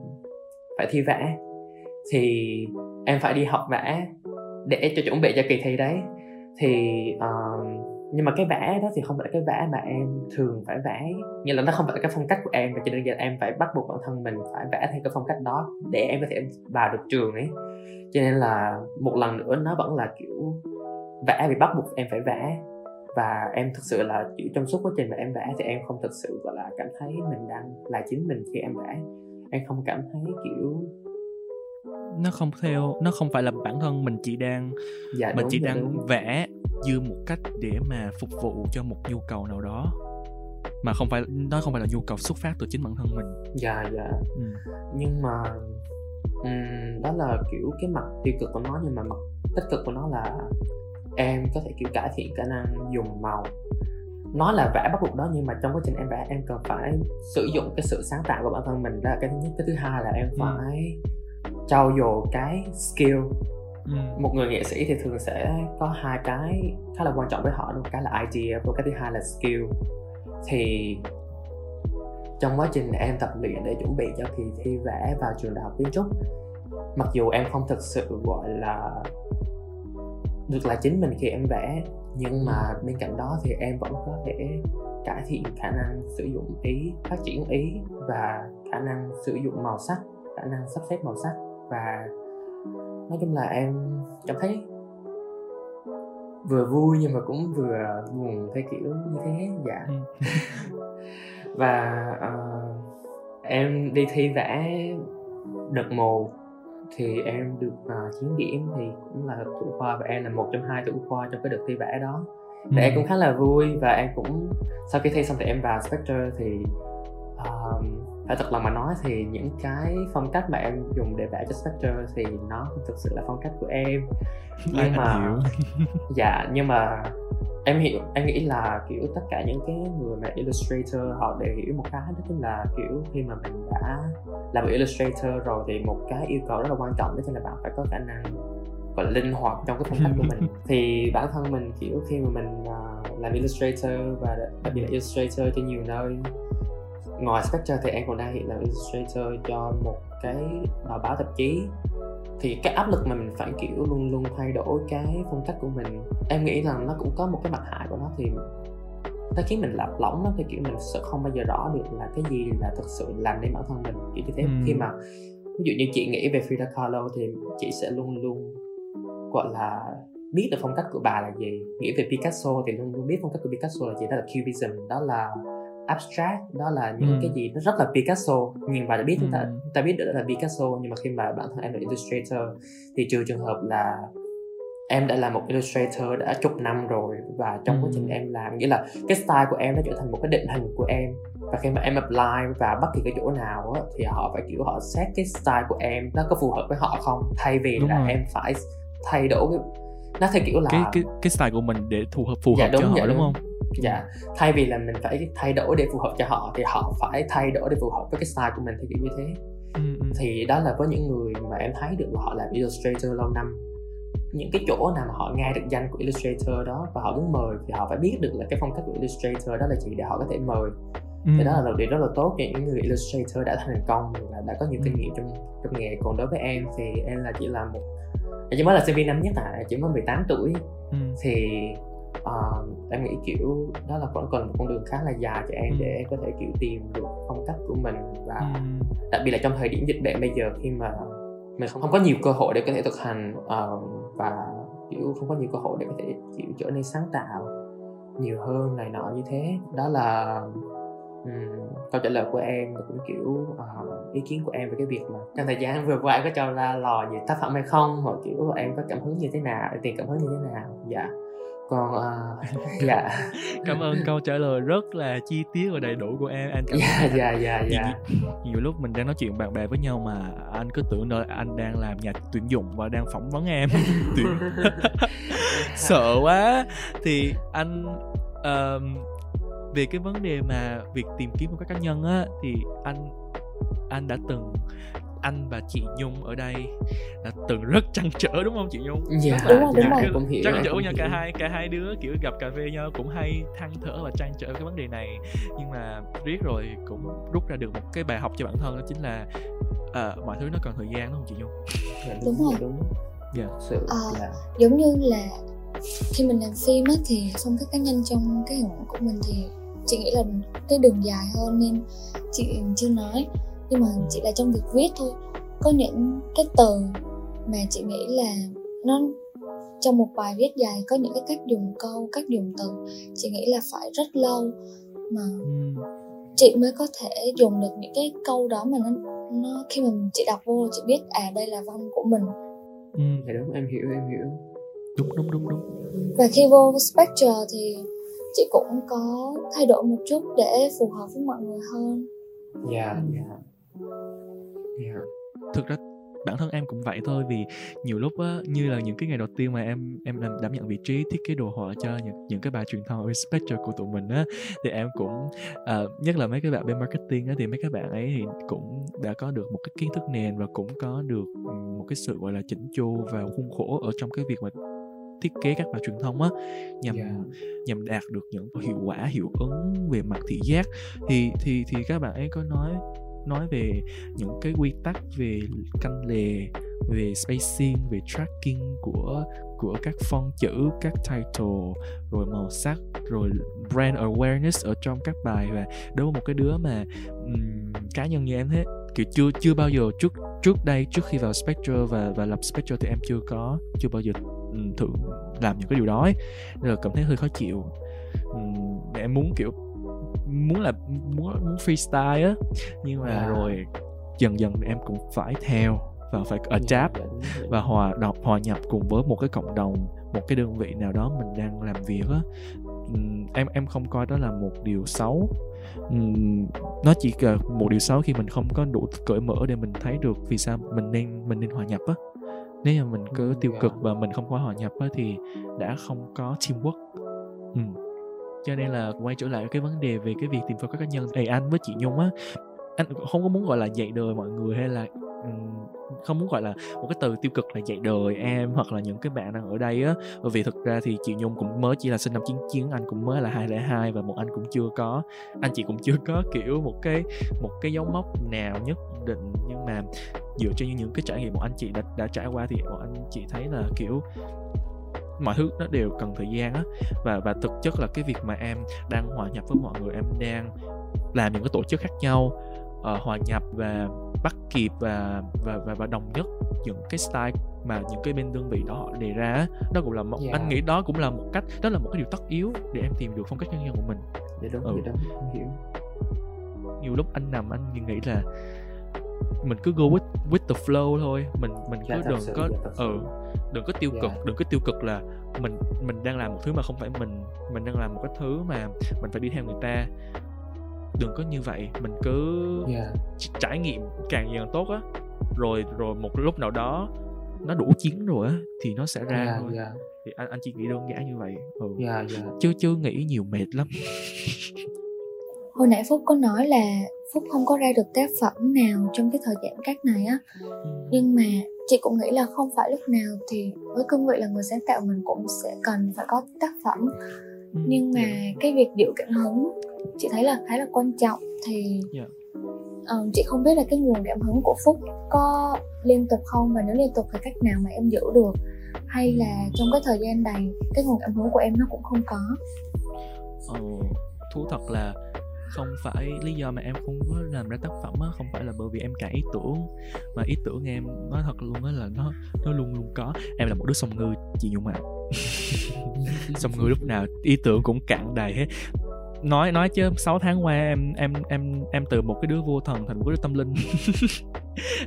phải thi vẽ thì em phải đi học vẽ để cho chuẩn bị cho kỳ thi đấy. Thì uh, nhưng mà cái vẽ đó thì không phải là cái vẽ mà em thường phải vẽ. Như là nó không phải là cái phong cách của em và cho nên là em phải bắt buộc bản thân mình phải vẽ theo cái phong cách đó để em có thể vào được trường ấy. Cho nên là một lần nữa nó vẫn là kiểu vẽ vì bắt buộc em phải vẽ. Và em thực sự là kiểu trong suốt quá trình mà em vẽ thì em không thực sự gọi là cảm thấy mình đang là chính mình khi em vẽ. Em không cảm thấy kiểu nó không theo nó không phải là bản thân mình chỉ đang dạ, mình đúng, chỉ dạ, đang đúng. vẽ như một cách để mà phục vụ cho một nhu cầu nào đó mà không phải nó không phải là nhu cầu xuất phát từ chính bản thân mình dạ dạ ừ. nhưng mà um, đó là kiểu cái mặt tiêu cực của nó nhưng mà mặt tích cực của nó là em có thể kiểu cải thiện khả năng dùng màu nó là vẽ bắt buộc đó nhưng mà trong quá trình em vẽ em cần phải sử dụng cái sự sáng tạo của bản thân mình đó là cái thứ nhất cái thứ hai là em Ừ. trau dồi cái skill. Ừ. một người nghệ sĩ thì thường sẽ có hai cái khá là quan trọng với họ một cái là idea và cái thứ hai là skill. Thì trong quá trình em tập luyện để chuẩn bị cho kỳ thi vẽ vào trường đại học kiến trúc mặc dù em không thực sự gọi là được là chính mình khi em vẽ nhưng mà bên cạnh đó thì em vẫn có thể cải thiện khả năng sử dụng ý phát triển ý và khả năng sử dụng màu sắc khả năng sắp xếp màu sắc và nói chung là em cảm thấy vừa vui nhưng mà cũng vừa buồn theo kiểu như thế dạ. Ừ. và ờ, em đi thi vẽ đợt một thì em được uh, 9 điểm thì cũng là thủ khoa và em là một trong hai thủ khoa trong cái đợt thi vẽ đó. Thì em cũng khá là vui và em cũng sau khi thi xong thì em vào Spectre thì um, phải thật lòng mà nói thì những cái phong cách mà em dùng để vẽ cho Spectre thì nó không thực sự là phong cách của em. Nhưng mà dạ nhưng mà em hiểu em nghĩ là kiểu tất cả những cái người mà illustrator họ đều hiểu một cái đó chính là kiểu khi mà mình đã là một illustrator rồi thì một cái yêu cầu rất là quan trọng đó chính là bạn phải có khả năng là linh hoạt trong cái phong cách của mình. Thì bản thân mình kiểu khi mà mình uh, làm illustrator và đặc biệt là illustrator cho nhiều nơi ngoài Spectre thì em còn đang hiện làm illustrator cho một cái bài báo tạp chí. Thì cái áp lực mà mình phải kiểu luôn luôn thay đổi cái phong cách của mình em nghĩ rằng nó cũng có một cái mặt hại của nó thì nó khiến mình lạc lõng nó thì kiểu mình sẽ không bao giờ rõ được là cái gì là thực sự làm nên bản thân mình kiểu như thế. Ừ. khi mà ví dụ như chị nghĩ về Frida Kahlo thì chị sẽ luôn luôn gọi là biết được phong cách của bà là gì. Nghĩ về Picasso thì luôn luôn biết phong cách của Picasso là gì đó là Cubism đó là abstract đó là những Ừ. cái gì nó rất là Picasso nhìn vào đã biết chúng ta Ừ. ta biết được đó là Picasso nhưng mà khi mà bản thân em là illustrator thì trừ trường hợp là em đã là một illustrator đã chục năm rồi và trong quá trình Ừ. em làm nghĩa là cái style của em nó trở thành một cái định hình của em và khi mà em apply vào bất kỳ cái chỗ nào á, thì họ phải kiểu họ xét cái style của em nó có phù hợp với họ không thay vì Đúng là rồi. em phải thay đổi cái nó theo kiểu là cái cái cái style của mình để phù hợp phù Dạ, hợp đúng, cho họ dạ, đúng đúng. không dạ thay vì là mình phải thay đổi để phù hợp cho họ thì họ phải thay đổi để phù hợp với cái style của mình theo kiểu như thế ừ, ừ. thì đó là với những người mà em thấy được là họ làm illustrator lâu năm những cái chỗ nào mà họ nghe được danh của illustrator đó và họ muốn mời thì họ phải biết được là cái phong cách của illustrator đó là gì để họ có thể mời Ừ. thì đó là một điều rất là tốt cho những người illustrator đã thành công và đã có nhiều kinh Ừ. nghiệm trong trong nghề còn đối với em thì em là chỉ là một em chỉ mới là sinh viên năm nhất à chỉ mới 18 tuổi Ừ. thì ờ, em nghĩ kiểu đó là vẫn còn một con đường khá là dài cho em Ừ. để em có thể kiểu tìm được phong cách của mình và Ừ. đặc biệt là trong thời điểm dịch bệnh bây giờ khi mà mình không, không có nhiều cơ hội để có thể thực hành ờ, và kiểu không có nhiều cơ hội để có thể kiểu trở nên sáng tạo nhiều hơn này nọ như thế đó là ừm, câu trả lời của em và cũng kiểu ờ, ý kiến của em về cái việc mà trong thời gian vừa qua em có cho ra lò gì tác phẩm hay không hoặc kiểu em có cảm hứng như thế nào tìm cảm hứng như thế nào dạ còn ờ, dạ. Cảm ơn câu trả lời rất là chi tiết và đầy đủ của em anh cảm dạ dạ dạ nhiều, dạ. nhiều lúc mình đang nói chuyện bạn bè với nhau mà anh cứ tưởng là anh đang làm nhà tuyển dụng và đang phỏng vấn em. Tuyển sợ quá. Thì anh ờm, về cái vấn đề mà việc tìm kiếm một các cá nhân á thì anh anh đã từng anh và chị Nhung ở đây đã từng rất trăn trở đúng không chị Nhung? Dạ, Đúng rồi, đúng dạ, rồi. cũng hiểu. trăn trở nha cả hai cả hai đứa kiểu gặp cà phê nhau cũng hay than thở và trăn trở cái vấn đề này nhưng mà riết rồi cũng rút ra được một cái bài học cho bản thân đó chính là à, mọi thứ nó cần thời gian đúng không chị Nhung? Dạ, Đúng rồi. đúng Dạ. Sự Ờ. là giống như là khi mình làm phim á thì phong cách cá nhân trong cái hình của mình thì chị nghĩ là cái đường dài hơn nên chị chưa nói nhưng mà chỉ là trong việc viết thôi. Có những cái từ mà chị nghĩ là nó trong một bài viết dài có những cái cách dùng câu cách dùng từ chị nghĩ là phải rất lâu mà chị mới có thể dùng được những cái câu đó mà nó nó khi mà chị đọc vô chị biết à đây là văn của mình. Ừ. dạ đúng em hiểu em hiểu. Đúng đúng đúng đúng. Và khi vô Spectre thì chị cũng có thay đổi một chút để phù hợp với mọi người hơn. Dạ Ừ. dạ dạ thực ra bản thân em cũng vậy thôi vì nhiều lúc á như là những cái ngày đầu tiên mà em em làm đảm nhận vị trí thiết kế đồ họa cho những những cái bài truyền thông ở Spectre của tụi mình á thì em cũng ờ, nhất là mấy cái bạn bên marketing á thì mấy các bạn ấy thì cũng đã có được một cái kiến thức nền và cũng có được một cái sự gọi là chỉnh chu và khuôn khổ ở trong cái việc mà thiết kế các bài truyền thông á nhằm Dạ. nhằm đạt được những hiệu quả hiệu ứng về mặt thị giác thì thì thì các bạn ấy có nói nói về những cái quy tắc về canh lề về spacing về tracking của của các font chữ các title rồi màu sắc rồi brand awareness ở trong các bài và đối với một cái đứa mà um, cá nhân như em thế kiểu chưa chưa bao giờ trước trước đây trước khi vào Spectre và và lập Spectre thì em chưa có chưa bao giờ um, thử làm những cái điều đó ấy. nên là cảm thấy hơi khó chịu um, em muốn kiểu muốn là muốn muốn freestyle á nhưng mà À. rồi dần dần em cũng phải theo và phải adapt dạ, dạ, vậy. và hòa đọc hòa nhập cùng với một cái cộng đồng một cái đơn vị nào đó mình đang làm việc á em em không coi đó là một điều xấu nó chỉ là một điều xấu khi mình không có đủ cởi mở để mình thấy được vì sao mình nên mình nên hòa nhập á nếu mà mình cứ Ừ, tiêu dạ. cực và mình không có hòa nhập á thì đã không có teamwork Ừm cho nên là quay trở lại cái vấn đề về cái việc tìm phương pháp cá nhân. Thì anh với chị Nhung á, anh không có muốn, gọi là, dạy đời mọi người hay là không muốn, gọi là, một cái từ tiêu cực là dạy đời em hoặc là những cái bạn đang ở đây á. Bởi vì thực ra thì chị Nhung cũng mới chỉ là sinh năm 99 anh cũng mới là 202 và một anh cũng chưa có. Anh chị cũng chưa có kiểu một cái một cái dấu mốc nào nhất định. Nhưng mà dựa trên những cái trải nghiệm một anh chị đã đã trải qua thì bọn anh chị thấy là kiểu mọi thứ nó đều cần thời gian á và và thực chất là cái việc mà em đang hòa nhập với mọi người em đang làm những cái tổ chức khác nhau ờ, hòa nhập và bắt kịp và và và, và đồng nhất những cái style mà những cái bên đơn vị đó họ đề ra đó cũng là một Dạ. anh nghĩ đó cũng là một cách đó là một cái điều tất yếu để em tìm được phong cách cá nhân của mình dạ đúng Ừ. dạ đúng hiểu nhiều lúc anh nằm anh nghĩ là mình cứ go with with the flow thôi. Mình mình Dạ, cứ đừng có dạ, ừ đừng có tiêu Dạ. cực đừng có tiêu cực là mình mình đang làm một thứ mà không phải mình mình đang làm một cái thứ mà mình phải đi theo người ta. Đừng có như vậy mình cứ trải nghiệm càng nhiều càng tốt á. Rồi rồi một lúc nào đó nó đủ chiến rồi á thì nó sẽ ra thôi. thì anh anh chỉ nghĩ đơn giản như vậy ừ. chứ chứ nghĩ nhiều mệt lắm. Hồi nãy phúc có nói là phúc không có ra được tác phẩm nào trong cái thời giãn cách này á. Nhưng mà chị cũng nghĩ là không phải lúc nào thì với cương vị là người sáng tạo mình cũng sẽ cần phải có tác phẩm. Ừ, nhưng mà cái việc giữ cảm hứng chị thấy là khá là quan trọng. Thì Dạ. ờ, chị không biết là cái nguồn cảm hứng của phúc có liên tục không và nếu liên tục thì cách nào mà em giữ được? Hay là trong cái thời gian này cái nguồn cảm hứng của em nó cũng không có? Ờ, thú thật là không phải lý do mà em không có làm ra tác phẩm á không phải là bởi vì em cạn ý tưởng. Mà ý tưởng em nói thật luôn á là nó nó luôn luôn có. Em là một đứa song ngư chị nhung ạ. Song ngư lúc nào ý tưởng cũng cạn đầy hết. Nói nói chứ 6 tháng qua em em em em từ một cái đứa vô thần thành một đứa tâm linh.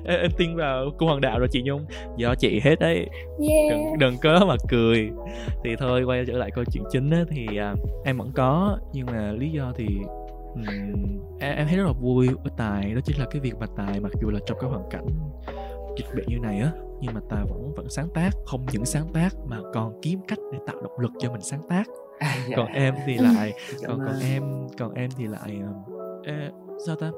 Em, em tin vào cung hoàng đạo rồi chị nhung. Do chị hết đấy. Yeah. Đừng, đừng có mà cười. Thì thôi quay trở lại câu chuyện chính á, thì à, em vẫn có. Nhưng mà lý do thì em, em thấy rất là vui ở tài. Đó chính là cái việc mà tài mặc dù là trong cái hoàn cảnh dịch bệnh như này á nhưng mà tài vẫn vẫn sáng tác không những sáng tác mà còn kiếm cách để tạo động lực cho mình sáng tác. À, dạ. còn em thì lại còn còn em còn em thì lại ê, sao ta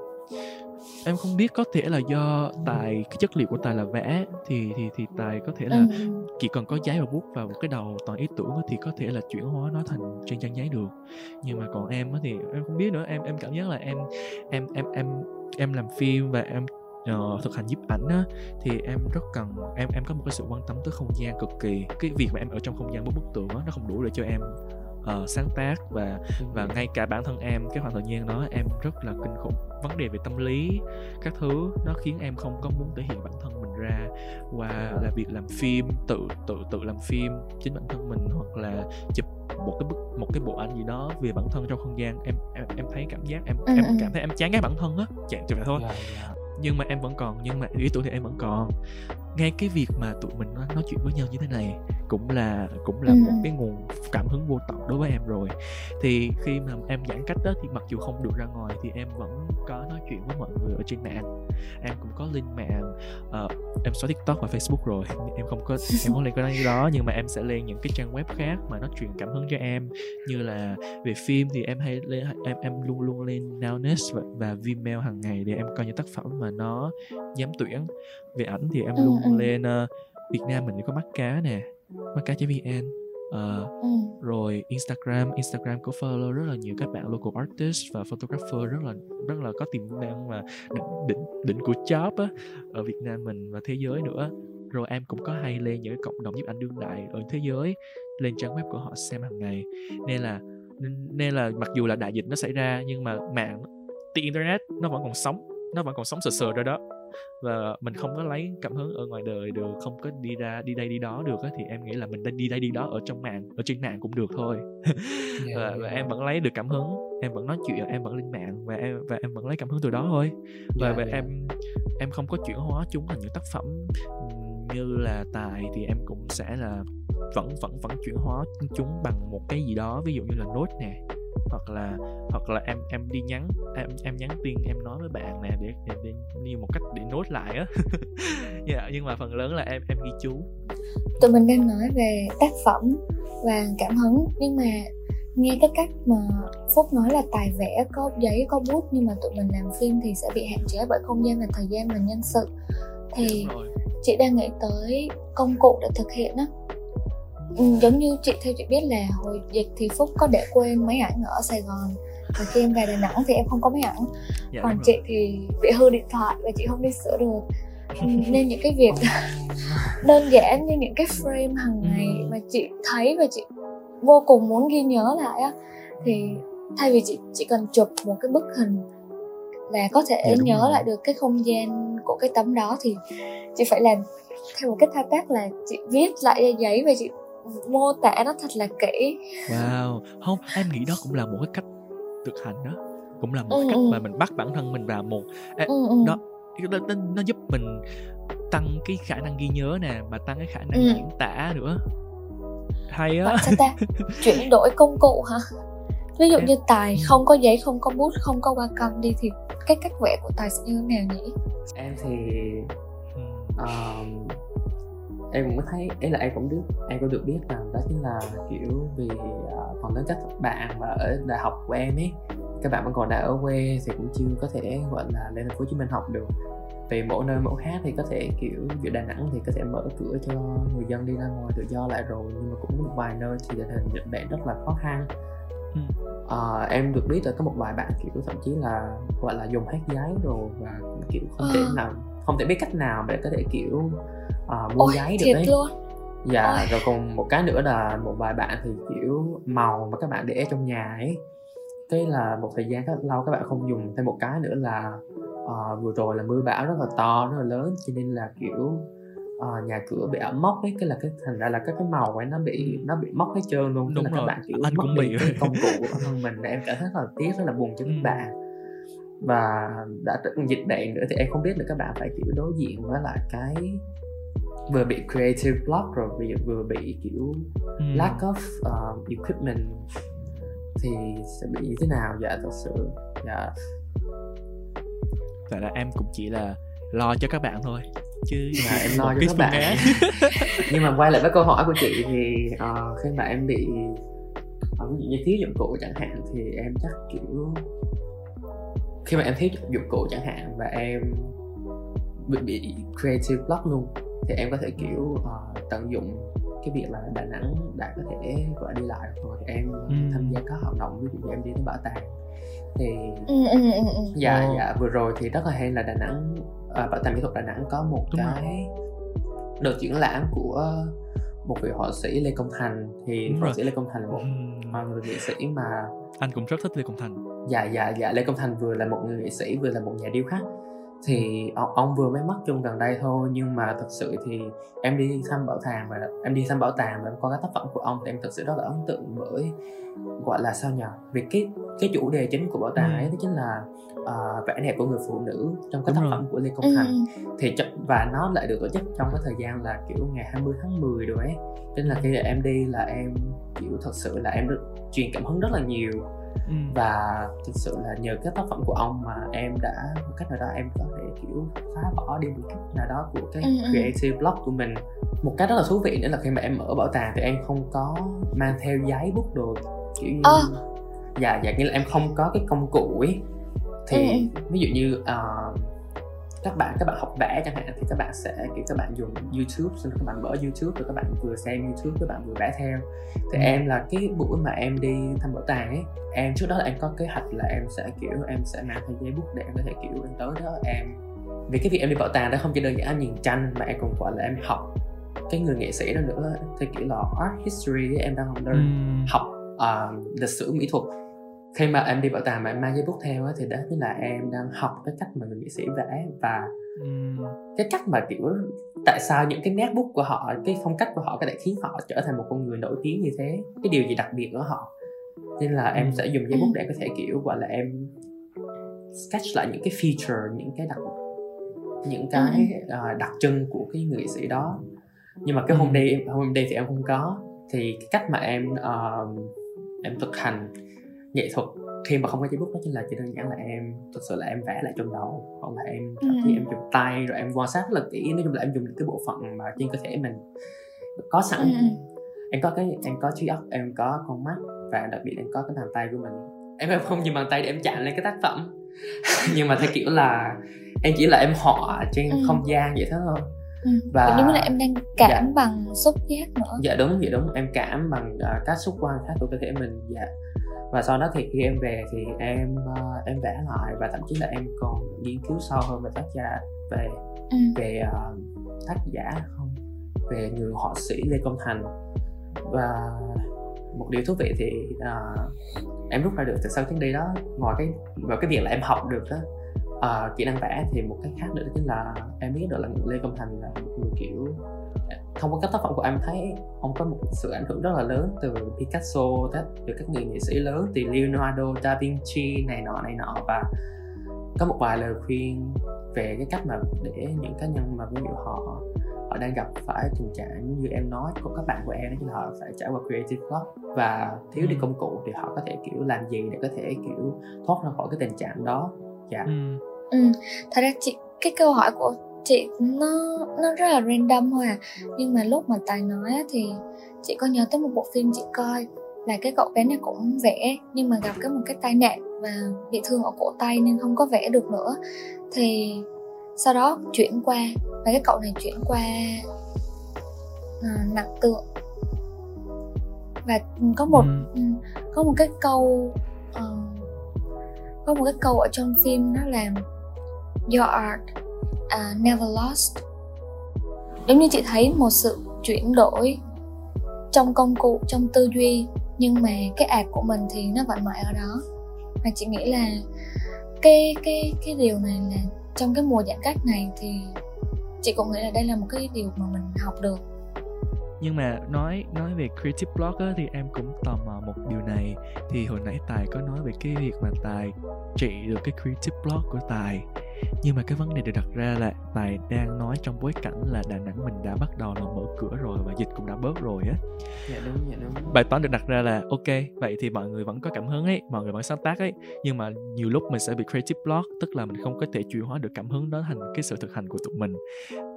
em không biết có thể là do tài cái chất liệu của tài là vẽ thì thì thì tài có thể là ừ. chỉ cần có giấy và bút vào một cái đầu toàn ý tưởng thì có thể là chuyển hóa nó thành trên trang giấy được nhưng mà còn em thì em không biết nữa em em cảm giác là em em em em em làm phim và em uh, thực hành nhiếp ảnh á thì em rất cần em em có một cái sự quan tâm tới không gian cực kỳ cái việc mà em ở trong không gian với bức tượng á nó không đủ để cho em uh, sáng tác và và ngay cả bản thân em cái khoảng thời gian đó em rất là kinh khủng. Vấn đề về tâm lý các thứ nó khiến em không có muốn thể hiện bản thân mình ra qua là việc làm phim tự tự tự làm phim chính bản thân mình hoặc là chụp một cái bức một cái bộ ảnh gì đó về bản thân trong không gian. Em em em thấy cảm giác em em cảm thấy em chán ghét bản thân á chạy vậy thôi. Dạ, dạ. nhưng mà em vẫn còn nhưng mà ý tưởng thì em vẫn còn ngay cái việc mà tụi mình nói, nói chuyện với nhau như thế này cũng là cũng là Ừ. một cái nguồn cảm hứng vô tận đối với em rồi. Thì khi mà em giãn cách đó thì mặc dù không được ra ngoài thì em vẫn có nói chuyện với mọi người ở trên mạng. Em cũng có lên mạng ờ, em xóa tiktok và facebook rồi. Em không có em không lên cái đó nhưng mà em sẽ lên những cái trang web khác mà nó truyền cảm hứng cho em. Như là về phim thì em hay lên em em luôn luôn lên Nowness và, và Vimeo hàng ngày để em coi những tác phẩm mà nó dám tuyển về ảnh thì em Ừ, luôn ừ. lên ờ, Việt Nam mình có mắt cá nè mắt cá vn Ờ, ừ. rồi Instagram Instagram có follow rất là nhiều các bạn local artist và photographer rất là rất là có tiềm năng và đỉnh đỉnh, đỉnh của job á ở Việt Nam mình và thế giới nữa rồi em cũng có hay lên những cái cộng đồng nhiếp ảnh đương đại ở thế giới lên trang web của họ xem hàng ngày nên là nên, là mặc dù là đại dịch nó xảy ra nhưng mà mạng thì internet nó vẫn còn sống nó vẫn còn sống sờ sờ ra đó và mình không có lấy cảm hứng ở ngoài đời được không có đi ra đi đây đi đó được á, thì em nghĩ là mình đang đi đây đi đó ở trong mạng ở trên mạng cũng được thôi Dạ, và, và dạ. em vẫn lấy được cảm hứng em vẫn nói chuyện em vẫn lên mạng và em và em vẫn lấy cảm hứng từ đó thôi và, Dạ, và dạ. em em không có chuyển hóa chúng thành những tác phẩm như là tài thì em cũng sẽ là vẫn vẫn vẫn chuyển hóa chúng bằng một cái gì đó ví dụ như là nốt nè hoặc là hoặc là em em đi nhắn em em nhắn tin em nói với bạn nè để để, để như một cách để nốt lại á. Dạ, nhưng mà phần lớn là em em ghi chú. Tụi mình đang nói về tác phẩm và cảm hứng nhưng mà nghe cái cách mà phúc nói là tài vẽ có giấy có bút nhưng mà tụi mình làm phim thì sẽ bị hạn chế bởi không gian và thời gian và nhân sự. Thì chị đang nghĩ tới công cụ để thực hiện á ừ, giống như chị theo chị biết là hồi dịch thì phúc có để quên máy ảnh ở sài gòn và khi em về đà nẵng thì em không có máy ảnh dạ, còn chị rồi. thì bị hư điện thoại và chị không đi sửa được Ừ, nên những cái việc đơn giản như những cái frame hàng ngày Ừ. mà chị thấy và chị vô cùng muốn ghi nhớ lại á thì thay vì chị chỉ cần chụp một cái bức hình là có thể Dạ, nhớ rồi. lại được cái không gian của cái tấm đó thì chị phải làm theo một cái thao tác là chị viết lại ra giấy và chị mô tả nó thật là kỹ. Wow, không, em nghĩ đó cũng là một cái cách thực hành đó. Cũng là một Ừ, cách ừ. mà mình bắt bản thân mình vào một. Ê, ừ, ừ. đó nó, nó, nó giúp mình tăng cái khả năng ghi nhớ nè mà tăng cái khả năng Ừ. diễn tả nữa. Hay á. Ta? Chuyển đổi công cụ hả? Ví dụ Em- như tài không có giấy không có bút không có Wacom đi thì cái cách vẽ của tài sẽ như thế nào nhỉ? Em thì Ừ. um, em cũng thấy ấy là em cũng biết em cũng được biết rằng đó chính là kiểu vì uh, phần lớn các bạn mà ở đại học của em ấy các bạn vẫn còn đang ở quê thì cũng chưa có thể gọi là lên thành phố Hồ Chí Minh học được vì mỗi nơi mỗi khác thì có thể kiểu giữa Đà Nẵng thì có thể mở cửa cho người dân đi ra ngoài tự do lại rồi nhưng mà cũng một vài nơi thì tình hình dịch bệnh rất là khó khăn Ừ. Ờ, em được biết là có một vài bạn kiểu thậm chí là gọi là dùng hết giấy rồi và kiểu không thể Ờ. nào không thể biết cách nào để có thể kiểu ờ, mua ôi giấy được thiệt ấy. luôn. Dạ Ôi. rồi còn một cái nữa là một vài bạn thì kiểu màu mà các bạn để trong nhà ấy. Cái là một thời gian rất lâu các bạn không dùng. Thêm một cái nữa là ờ, vừa rồi là mưa bão rất là to rất là lớn cho nên là kiểu ờ, nhà cửa bị ẩm mốc ấy. Cái là cái thành ra là các cái màu ấy nó bị nó bị mốc hết trơn luôn. Đúng là rồi, các bạn kiểu anh mất cũng bị cái công cụ của bản thân mình em cảm thấy rất là tiếc rất là buồn cho các bạn. Và đã dịch bệnh nữa thì em không biết là các bạn phải kiểu đối diện với lại cái vừa bị creative block rồi vừa, vừa bị kiểu Ừ. lack of um, equipment thì sẽ bị như thế nào dạ thật sự dạ Vậy là em cũng chỉ là lo cho các bạn thôi chứ Dạ, em lo cho các bạn. nhưng mà quay lại với câu hỏi của chị thì ờ, khi mà em bị ờ, ví dụ như thiếu dụng cụ chẳng hạn thì em chắc kiểu khi mà em thiếu dụng cụ chẳng hạn và em bị, bị creative block luôn thì em có thể kiểu uh, tận dụng cái việc là Đà Nẵng đã có thể gọi đi lại rồi em ừ. tham gia các hoạt động ví dụ như em đi đến bảo tàng thì ừ, ừ, ừ, ừ. dạ ừ. dạ vừa rồi thì rất là hay là Đà Nẵng à, bảo tàng mỹ thuật Đà Nẵng có một Đúng cái rồi. đợt triển lãm của một vị họa sĩ Lê Công Thành thì họa sĩ Lê Công Thành là một ừ. người nghệ sĩ mà anh cũng rất thích Lê Công Thành dạ dạ dạ Lê Công Thành vừa là một người nghệ sĩ vừa là một nhà điêu khắc thì ông, vừa mới mất chung gần đây thôi nhưng mà thật sự thì em đi thăm bảo tàng và em đi thăm bảo tàng và em coi các tác phẩm của ông thì em thật sự rất là ấn tượng bởi gọi là sao nhỉ vì cái cái chủ đề chính của bảo tàng ấy đó chính là uh, vẻ đẹp của người phụ nữ trong cái tác phẩm của Lê Công Thành ừ. thì và nó lại được tổ chức trong cái thời gian là kiểu ngày 20 tháng 10 rồi ấy nên là khi em đi là em kiểu thật sự là em được truyền cảm hứng rất là nhiều ừ. và thực sự là nhờ các tác phẩm của ông mà em đã một cách nào đó em có thể kiểu phá bỏ đi một cách nào đó của cái ừ, ừ. creative block của mình một cái rất là thú vị nữa là khi mà em ở bảo tàng thì em không có mang theo giấy bút đồ kiểu như à. dạ dạ như là em không có cái công cụ ấy thì ừ. ví dụ như uh, các bạn các bạn học vẽ chẳng hạn thì các bạn sẽ kiểu các bạn dùng YouTube xong các bạn mở YouTube rồi các bạn vừa xem YouTube các bạn vừa vẽ theo thì ừ. em là cái buổi mà em đi thăm bảo tàng ấy em trước đó là em có kế hoạch là em sẽ kiểu em sẽ mang theo giấy bút để em có thể kiểu em tới đó em vì cái việc em đi bảo tàng đó không chỉ đơn giản nhìn tranh mà em còn gọi là em học cái người nghệ sĩ đó nữa thì kiểu là art history em đang học, ừ. học uh, lịch sử mỹ thuật khi mà em đi bảo tàng mà em mang giấy bút theo á thì đó chính là em đang học cái cách mà người nghệ sĩ vẽ và uhm. cái cách mà kiểu tại sao những cái nét bút của họ cái phong cách của họ có thể khiến họ trở thành một con người nổi tiếng như thế cái điều gì đặc biệt ở họ. Nên là em sẽ dùng giấy bút để có thể kiểu gọi là em sketch lại những cái feature những cái đặc những cái uh, đặc trưng của cái người nghệ sĩ đó. Nhưng mà cái hôm đi hôm đi thì em không có. Thì cái cách mà em uh, em thực hành nghệ thuật. Khi mà không có giấy bút đó chính là chỉ đơn giản là em thực sự là em vẽ lại trong đầu hoặc là em thậm chí em dùng tay rồi em quan sát rất là kỹ nói chung là em dùng cái bộ phận mà trên cơ thể mình có sẵn. Ừ. em có cái em có trí óc em có con mắt và đặc biệt em có cái bàn tay của mình. Em em không dùng bàn tay để em chạm lên cái tác phẩm. Nhưng mà theo kiểu là em chỉ là em họa trên ừ. không gian vậy thôi Ừ. và đúng là em đang cảm dạ. bằng xúc giác nữa dạ đúng vậy đúng em cảm bằng uh, các xúc quan khác của cơ thể mình dạ và sau đó thì khi em về thì em uh, em vẽ lại và thậm chí là em còn nghiên cứu sâu hơn về tác giả về ừ. về uh, tác giả không về người họa sĩ lê công thành và một điều thú vị thì uh, em rút ra được từ sau chuyến đi đó ngoài cái ngoài cái việc là em học được đó uh, kỹ năng vẽ thì một cái khác nữa chính là em biết được là lê công thành là một người kiểu thông qua các tác phẩm của em thấy ông có một sự ảnh hưởng rất là lớn từ Picasso từ các người nghệ sĩ lớn từ Leonardo da Vinci này nọ này nọ. Và có một vài lời khuyên về cái cách mà để những cá nhân mà ví dụ họ họ đang gặp phải tình trạng như em nói của các bạn của em đó là họ phải trải qua creative block. Và thiếu đi ừ. công cụ thì họ có thể kiểu làm gì để có thể kiểu thoát ra khỏi cái tình trạng đó dạ ừ. ừ. thật ra chị cái câu hỏi của chị nó nó rất là random thôi à nhưng mà lúc mà tài nói á, thì chị có nhớ tới một bộ phim chị coi là cái cậu bé này cũng vẽ nhưng mà gặp cái một cái tai nạn và bị thương ở cổ tay nên không có vẽ được nữa thì sau đó chuyển qua và cái cậu này chuyển qua à, nặng tượng và có một ừ. có một cái câu uh, có một cái câu ở trong phim nó là your art uh, never lost. Giống như chị thấy một sự chuyển đổi trong công cụ trong tư duy nhưng mà cái ạt của mình thì nó vẫn mãi ở đó. Và chị nghĩ là cái cái cái điều này là trong cái mùa giãn cách này thì chị cũng nghĩ là đây là một cái điều mà mình học được nhưng mà nói nói về creative block á, thì em cũng tò mò một điều này. Thì hồi nãy tài có nói về cái việc mà tài trị được cái creative block của tài nhưng mà cái vấn đề được đặt ra là tài đang nói trong bối cảnh là đà nẵng mình đã bắt đầu là mở cửa rồi và dịch cũng đã bớt rồi á. Dạ đúng dạ đúng. Bài toán được đặt ra là ok vậy thì mọi người vẫn có cảm hứng ấy mọi người vẫn sáng tác ấy nhưng mà nhiều lúc mình sẽ bị creative block tức là mình không có thể chuyển hóa được cảm hứng đó thành cái sự thực hành của tụi mình.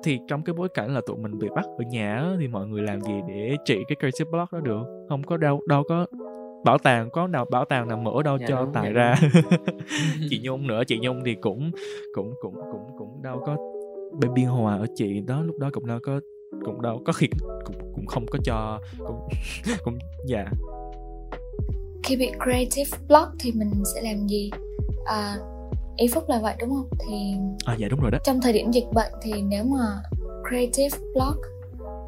Thì trong cái bối cảnh là tụi mình bị bắt ở nhà á, thì mọi người làm gì để trị cái creative block đó được? Không có đâu đâu có bảo tàng có nào bảo tàng nào mở đâu Dạ cho đúng, tài dạ ra. chị nhung nữa chị nhung thì cũng cũng cũng cũng cũng đâu có bên biên hòa ở chị đó lúc đó cũng đâu có cũng đâu có khi cũng cũng không có cho cũng cũng dạ. Khi bị creative block thì mình sẽ làm gì? À, ý phúc là vậy đúng không? Thì à dạ đúng rồi đó. trong thời điểm dịch bệnh thì nếu mà creative block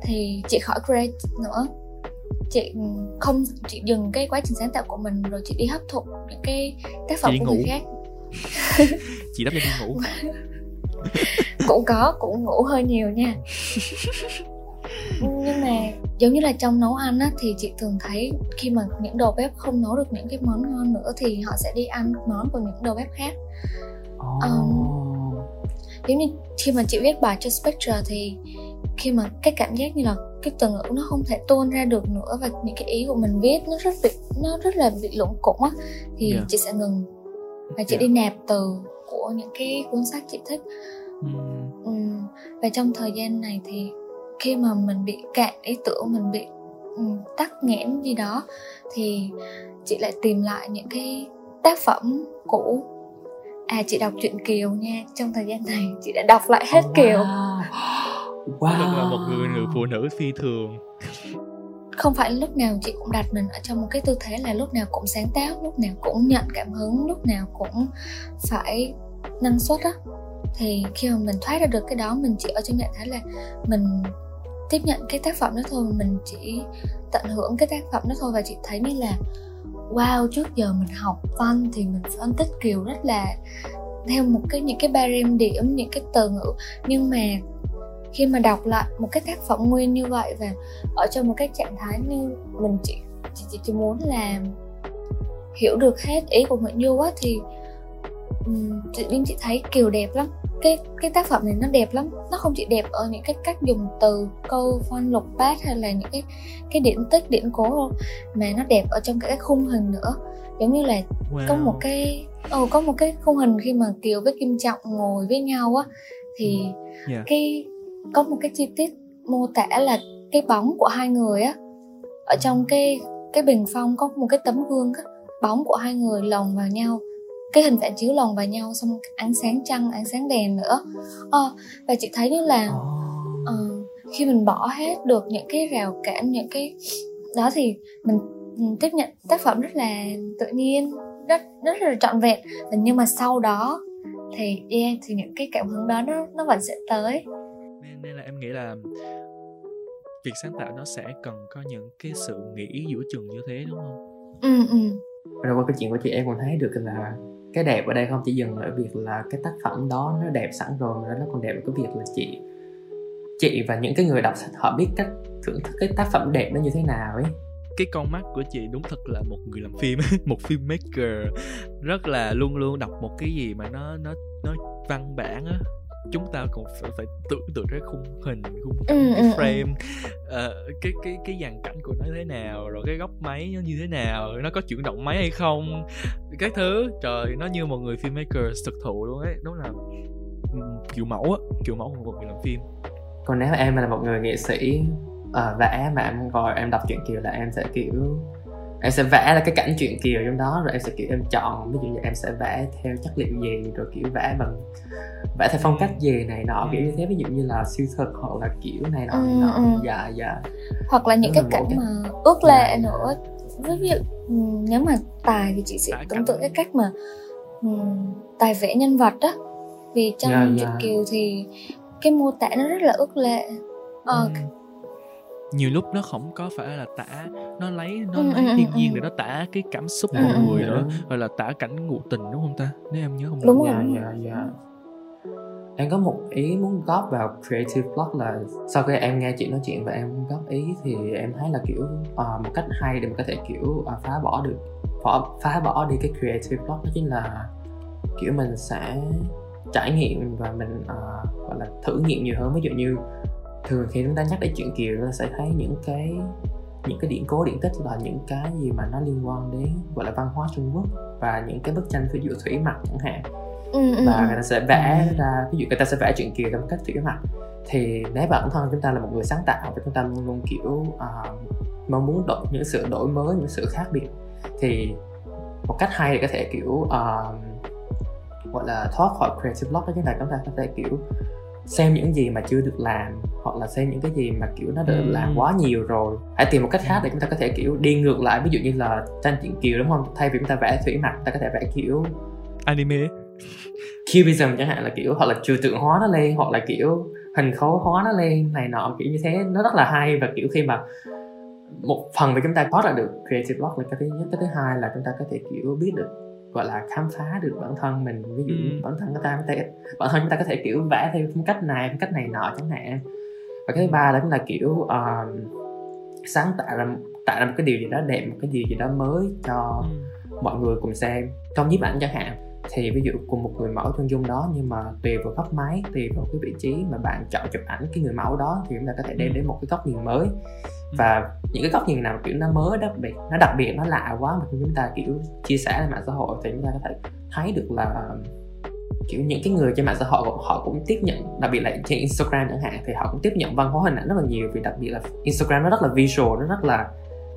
thì chị khỏi create nữa chị không chị dừng cái quá trình sáng tạo của mình rồi chị đi hấp thụ những cái tác phẩm của người ngủ. khác chị đắp cho đi ngủ cũng có cũng ngủ hơi nhiều nha nhưng mà giống như là trong nấu ăn á thì chị thường thấy khi mà những đầu bếp không nấu được những cái món ngon nữa thì họ sẽ đi ăn món của những đầu bếp khác oh. giống như khi mà chị viết bài cho Spectre thì khi mà cái cảm giác như là cái từ ngữ nó không thể tuôn ra được nữa và những cái ý của mình viết nó rất bị nó rất là bị lủng củng á thì Dạ. chị sẽ ngừng và chị Dạ. đi nạp từ của những cái cuốn sách chị thích Ừm, Ừm, và trong thời gian này thì khi mà mình bị cạn ý tưởng mình bị ừm, tắc nghẽn gì đó thì chị lại tìm lại những cái tác phẩm cũ à chị đọc truyện kiều nha trong thời gian này chị đã đọc lại hết Oh, kiều wow. Wow. thật là một người người phụ nữ phi thường. Không phải lúc nào chị cũng đặt mình ở trong một cái tư thế là lúc nào cũng sáng tác lúc nào cũng nhận cảm hứng lúc nào cũng phải năng suất á. Thì khi mà mình thoát ra được cái đó mình chỉ ở trong trạng thái là mình tiếp nhận cái tác phẩm đó thôi mình chỉ tận hưởng cái tác phẩm đó thôi và chị thấy như là wow trước giờ mình học văn thì mình phân tích kiều rất là theo một cái những cái barem điểm những cái từ ngữ. Nhưng mà khi mà đọc lại một cái tác phẩm nguyên như vậy và ở trong một cái trạng thái như mình chỉ chỉ, chỉ, chỉ muốn là hiểu được hết ý của Nguyễn Du á thì um, tự nhiên chị thấy kiều đẹp lắm cái cái tác phẩm này nó đẹp lắm nó không chỉ đẹp ở những cái cách dùng từ câu văn lục bát hay là những cái cái điển tích điển cố đâu mà nó đẹp ở trong cái khung hình nữa giống như là wow. có một cái ồ có một cái khung hình khi mà kiều với kim trọng ngồi với nhau á thì Dạ. cái có một cái chi tiết mô tả là cái bóng của hai người á. Ở trong cái cái bình phong có một cái tấm gương á bóng của hai người lồng vào nhau cái hình phản chiếu lồng vào nhau xong ánh sáng trăng ánh sáng đèn nữa. Ờ, và chị thấy như là ờ, khi mình bỏ hết được những cái rào cản những cái đó thì mình, mình tiếp nhận tác phẩm rất là tự nhiên rất rất là trọn vẹn. Nhưng mà sau đó thì yeah, thì những cái cảm hứng đó nó nó vẫn sẽ tới nên, là em nghĩ là việc sáng tạo nó sẽ cần có những cái sự nghĩ giữa chừng như thế đúng không? Ừ ừ. Rồi qua cái chuyện của chị em còn thấy được là cái đẹp ở đây không? Chỉ dừng ở việc là cái tác phẩm đó nó đẹp sẵn rồi mà nó còn đẹp ở cái việc là chị chị và những cái người đọc sách họ biết cách thưởng thức cái tác phẩm đẹp nó như thế nào ấy. Cái con mắt của chị đúng thật là một người làm phim một filmmaker. Rất là luôn luôn đọc một cái gì mà nó nó nó văn bản á chúng ta còn phải, phải tưởng tượng cái khung hình khung cảnh, Ừ, cái ừ, ừ. frame ờ, cái cái cái dàn cảnh của nó thế nào rồi cái góc máy nó như thế nào nó có chuyển động máy hay không các thứ. Trời nó như một người filmmaker thực thụ luôn ấy. Đúng là ừ, kiểu mẫu á kiểu mẫu của một người làm phim. Còn nếu em là một người nghệ sĩ uh, vẽ mà em gọi em đọc truyện kiều là em sẽ kiểu em sẽ vẽ là cái cảnh truyện kiều trong đó rồi em sẽ kiểu em chọn ví dụ như em sẽ vẽ theo chất liệu gì rồi kiểu vẽ bằng vẽ theo phong cách gì này nọ kiểu như thế ví dụ như là siêu thực hoặc là kiểu này nọ này Ừ, nọ ừ. dạ dạ hoặc là những Đó cái cảnh cái- mà ước lệ Dạ, dạ. nữa ví dụ ừ, nếu mà tài thì chị sẽ tưởng cảnh. tượng cái cách mà ừ, tài vẽ nhân vật á vì trong Dạ, truyện dạ. kiều thì cái mô tả nó rất là ước lệ ờ, Ừ. nhiều lúc nó không có phải là tả nó lấy nó Ừ, lấy ừ, thiên ừ, nhiên ừ. để nó tả cái cảm xúc của ừ, người nữa hoặc là tả cảnh ngụ tình đúng không ta? Nếu em nhớ không Đúng rồi. dạ dạ dạ. Em có một ý muốn góp vào creative block là sau khi em nghe chị nói chuyện và em góp ý thì em thấy là kiểu ờ, một cách hay để mình có thể kiểu ờ, phá bỏ được phá, phá bỏ đi cái creative block đó chính là kiểu mình sẽ trải nghiệm và mình ờ, gọi là thử nghiệm nhiều hơn. Ví dụ như thường khi chúng ta nhắc đến chuyện kiều chúng ta sẽ thấy những cái những cái điển cố điển tích là những cái gì mà nó liên quan đến gọi là văn hóa Trung Quốc và những cái bức tranh ví dụ thủy mặc chẳng hạn. Ừ, ừ, và ừ. người ta sẽ vẽ ra ví dụ người ta sẽ vẽ chuyện kiều một cách thủy mặc. Thì nếu bản thân chúng ta là một người sáng tạo và chúng ta luôn luôn kiểu uh, mong muốn đổi những sự đổi mới những sự khác biệt thì một cách hay thì có thể kiểu uh, gọi là thoát khỏi creative block đó chính là chúng ta có thể kiểu xem những gì mà chưa được làm hoặc là xem những cái gì mà kiểu nó đã được làm quá nhiều rồi. Hãy tìm một cách khác để chúng ta có thể kiểu đi ngược lại. Ví dụ như là tranh truyện kiều đúng không? Thay vì chúng ta vẽ thủy mặc ta có thể vẽ kiểu anime. Cubism chẳng hạn là kiểu hoặc là trừu tượng hóa nó lên hoặc là kiểu hình khối hóa nó lên này nọ kiểu như thế. Nó rất là hay và kiểu khi mà một phần vì chúng ta thoát ra được creative block là cái thứ nhất. Cái thứ hai là chúng ta có thể kiểu biết được gọi là khám phá được bản thân mình ví dụ ừ. bản thân chúng ta có thể bản thân chúng ta có thể kiểu vẽ theo phong cách này phong cách này nọ chẳng hạn và cái thứ ba đó là kiểu uh, sáng tạo ra tạo ra một cái điều gì đó đẹp một cái điều gì đó mới cho ừ. mọi người cùng xem trong nhiếp ảnh chẳng hạn thì ví dụ cùng một người mẫu chân dung đó nhưng mà tùy vào góc máy tùy vào cái vị trí mà bạn chọn chụp ảnh cái người mẫu đó thì chúng ta có thể đem ừ. đến một cái góc nhìn mới. Và những cái góc nhìn nào kiểu nó mới đặc biệt nó đặc biệt nó lạ quá mà chúng ta kiểu chia sẻ lên mạng xã hội thì chúng ta có thể thấy được là kiểu những cái người trên mạng xã hội họ cũng tiếp nhận đặc biệt là trên Instagram chẳng hạn thì họ cũng tiếp nhận văn hóa hình ảnh rất là nhiều vì đặc biệt là Instagram nó rất là visual nó rất là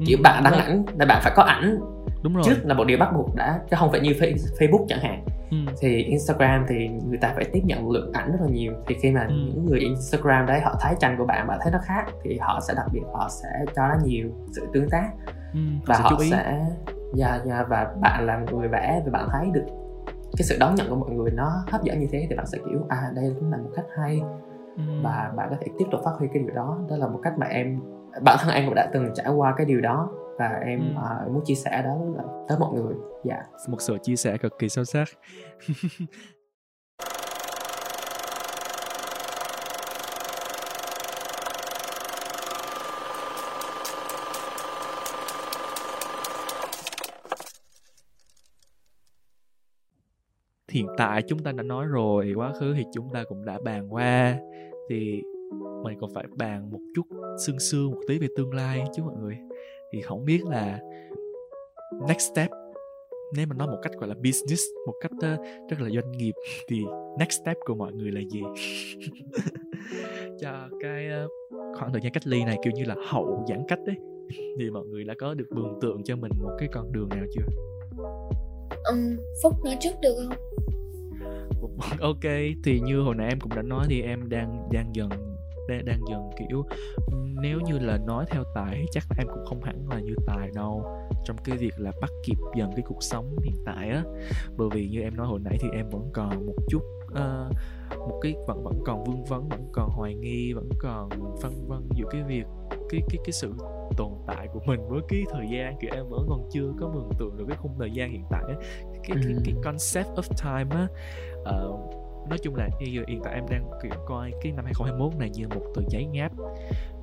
kiểu ừ, bạn đăng ảnh là bạn phải có ảnh đúng rồi. Trước là một điều bắt buộc đã chứ không phải như Facebook chẳng hạn. Ừ. thì Instagram thì người ta phải tiếp nhận lượng ảnh rất là nhiều. Thì khi mà ừ. những người Instagram đấy họ thấy tranh của bạn và thấy nó khác thì họ sẽ đặc biệt họ sẽ cho nó nhiều sự tương tác. Ừ, và họ sẽ, yeah, yeah, và bạn là người vẽ và bạn thấy được cái sự đón nhận của mọi người nó hấp dẫn như thế thì bạn sẽ kiểu à đây cũng là một cách hay. Ừ. và bạn có thể tiếp tục phát huy cái điều đó. Đó là một cách mà em bản thân em cũng đã từng trải qua cái điều đó và em ừ. uh, muốn chia sẻ đó là tới mọi người dạ yeah. một sự chia sẻ cực kỳ sâu sắc hiện tại chúng ta đã nói rồi quá khứ thì chúng ta cũng đã bàn qua thì mình còn phải bàn một chút sương sương một tí về tương lai chứ mọi người thì không biết là next step nếu mà nói một cách gọi là business một cách uh, rất là doanh nghiệp thì next step của mọi người là gì? Cho cái uh, khoảng thời gian cách ly này kiểu như là hậu giãn cách đấy thì mọi người đã có được mường tượng cho mình một cái con đường nào chưa? Um, phúc nói trước được không? Ok thì như hồi nãy em cũng đã nói thì em đang đang dần đang, đang dần kiểu nếu như là nói theo tài chắc là em cũng không hẳn là như tài đâu. Trong cái việc là bắt kịp dần cái cuộc sống hiện tại á. Bởi vì như em nói hồi nãy thì em vẫn còn một chút uh, một cái vẫn vẫn còn vương vấn vẫn còn hoài nghi vẫn còn phân vân giữa cái việc cái cái cái sự tồn tại của mình với cái thời gian. Thì em vẫn còn chưa có mường tượng được cái khung thời gian hiện tại á. Cái, cái, cái concept of time á uh, nói chung là bây giờ hiện tại em đang kiểu coi cái năm 2021 này như một tờ giấy ngáp.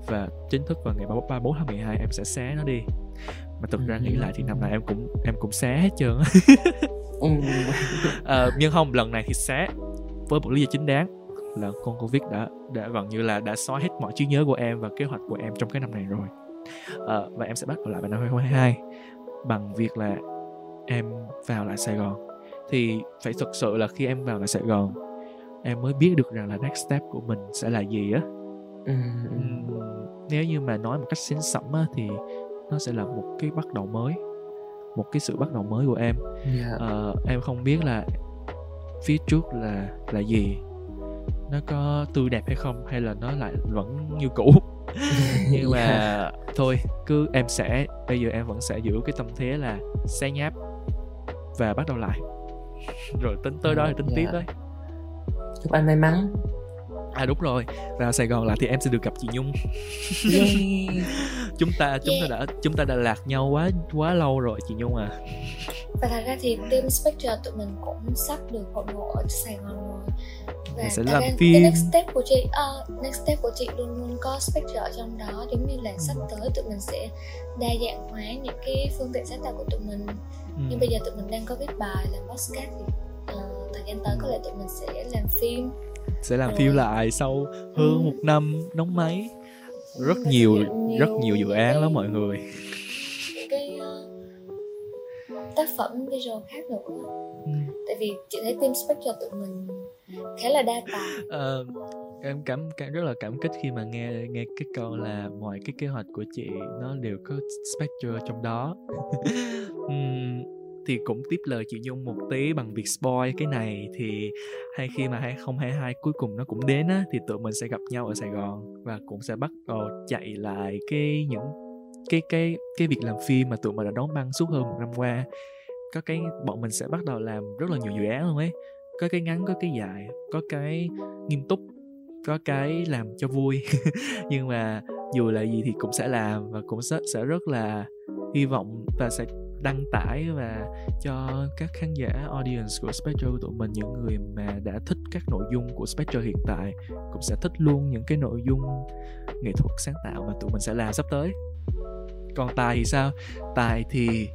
Và chính thức vào ngày 34 tháng 12 em sẽ xé nó đi. Mà thực ra nghĩ lại thì năm nay em cũng em cũng xé hết trơn à, nhưng không lần này thì xé với một lý do chính đáng là con covid đã đã gần như là đã xóa hết mọi trí nhớ của em và kế hoạch của em trong cái năm này rồi. À, và em sẽ bắt đầu lại vào năm 2022 bằng việc là em vào lại Sài Gòn. Thì phải thực sự là khi em vào lại Sài Gòn em mới biết được rằng là next step của mình sẽ là gì á ừ. nếu như mà nói một cách xến sẩm á thì nó sẽ là một cái bắt đầu mới một cái sự bắt đầu mới của em yeah. uh, em không biết là phía trước là là gì nó có tươi đẹp hay không hay là nó lại vẫn như cũ nhưng mà yeah. thôi cứ em sẽ bây giờ em vẫn sẽ giữ cái tâm thế là xé nháp và bắt đầu lại rồi tính tới đó thì tính yeah. tiếp đấy chúc anh may mắn. À đúng rồi. Vào Sài Gòn lại thì em sẽ được gặp chị Nhung. Chúng ta chúng yeah. ta đã chúng ta đã lạc nhau quá quá lâu rồi chị Nhung à. Và thật ra thì team Spectre tụi mình cũng sắp được hội ngộ ở Sài Gòn rồi. Và sẽ làm phim. cái next step của chị uh, next step của chị luôn luôn có Spectre ở trong đó. Giống như là ừ. sắp tới tụi mình sẽ đa dạng hóa những cái phương tiện sáng tạo của tụi mình. Ừ. nhưng bây giờ tụi mình đang có viết bài làm podcast thì uh, thời gian tới có lẽ tụi mình sẽ làm phim. Sẽ làm phim lại sau hơn ừ. một năm đóng máy. Rất nhiều, nhiều rất nhiều dự án lắm mọi người. cái uh, tác phẩm visual khác nữa. Ừ. tại vì chị thấy team spec cho tụi mình khá là đa tài uh, em cảm, cảm rất là cảm kích khi mà nghe nghe cái câu là mọi cái kế hoạch của chị nó đều có spectre trong đó. Um, thì cũng tiếp lời chị Nhung một tí bằng việc spoil cái này. Thì hay khi mà 2022 cuối cùng nó cũng đến á thì tụi mình sẽ gặp nhau ở Sài Gòn và cũng sẽ bắt đầu chạy lại cái những cái cái cái việc làm phim mà tụi mình đã đóng băng suốt hơn một năm qua. Có cái bọn mình sẽ bắt đầu làm rất là nhiều dự án luôn ấy. Có cái ngắn có cái dài có cái nghiêm túc có cái làm cho vui. Nhưng mà dù là gì thì cũng sẽ làm và cũng sẽ, sẽ rất là hy vọng và sẽ đăng tải và cho các khán giả audience của Spectral tụi mình những người mà đã thích các nội dung của Spectral hiện tại cũng sẽ thích luôn những cái nội dung nghệ thuật sáng tạo mà tụi mình sẽ làm sắp tới. Còn tài thì sao? Tài thì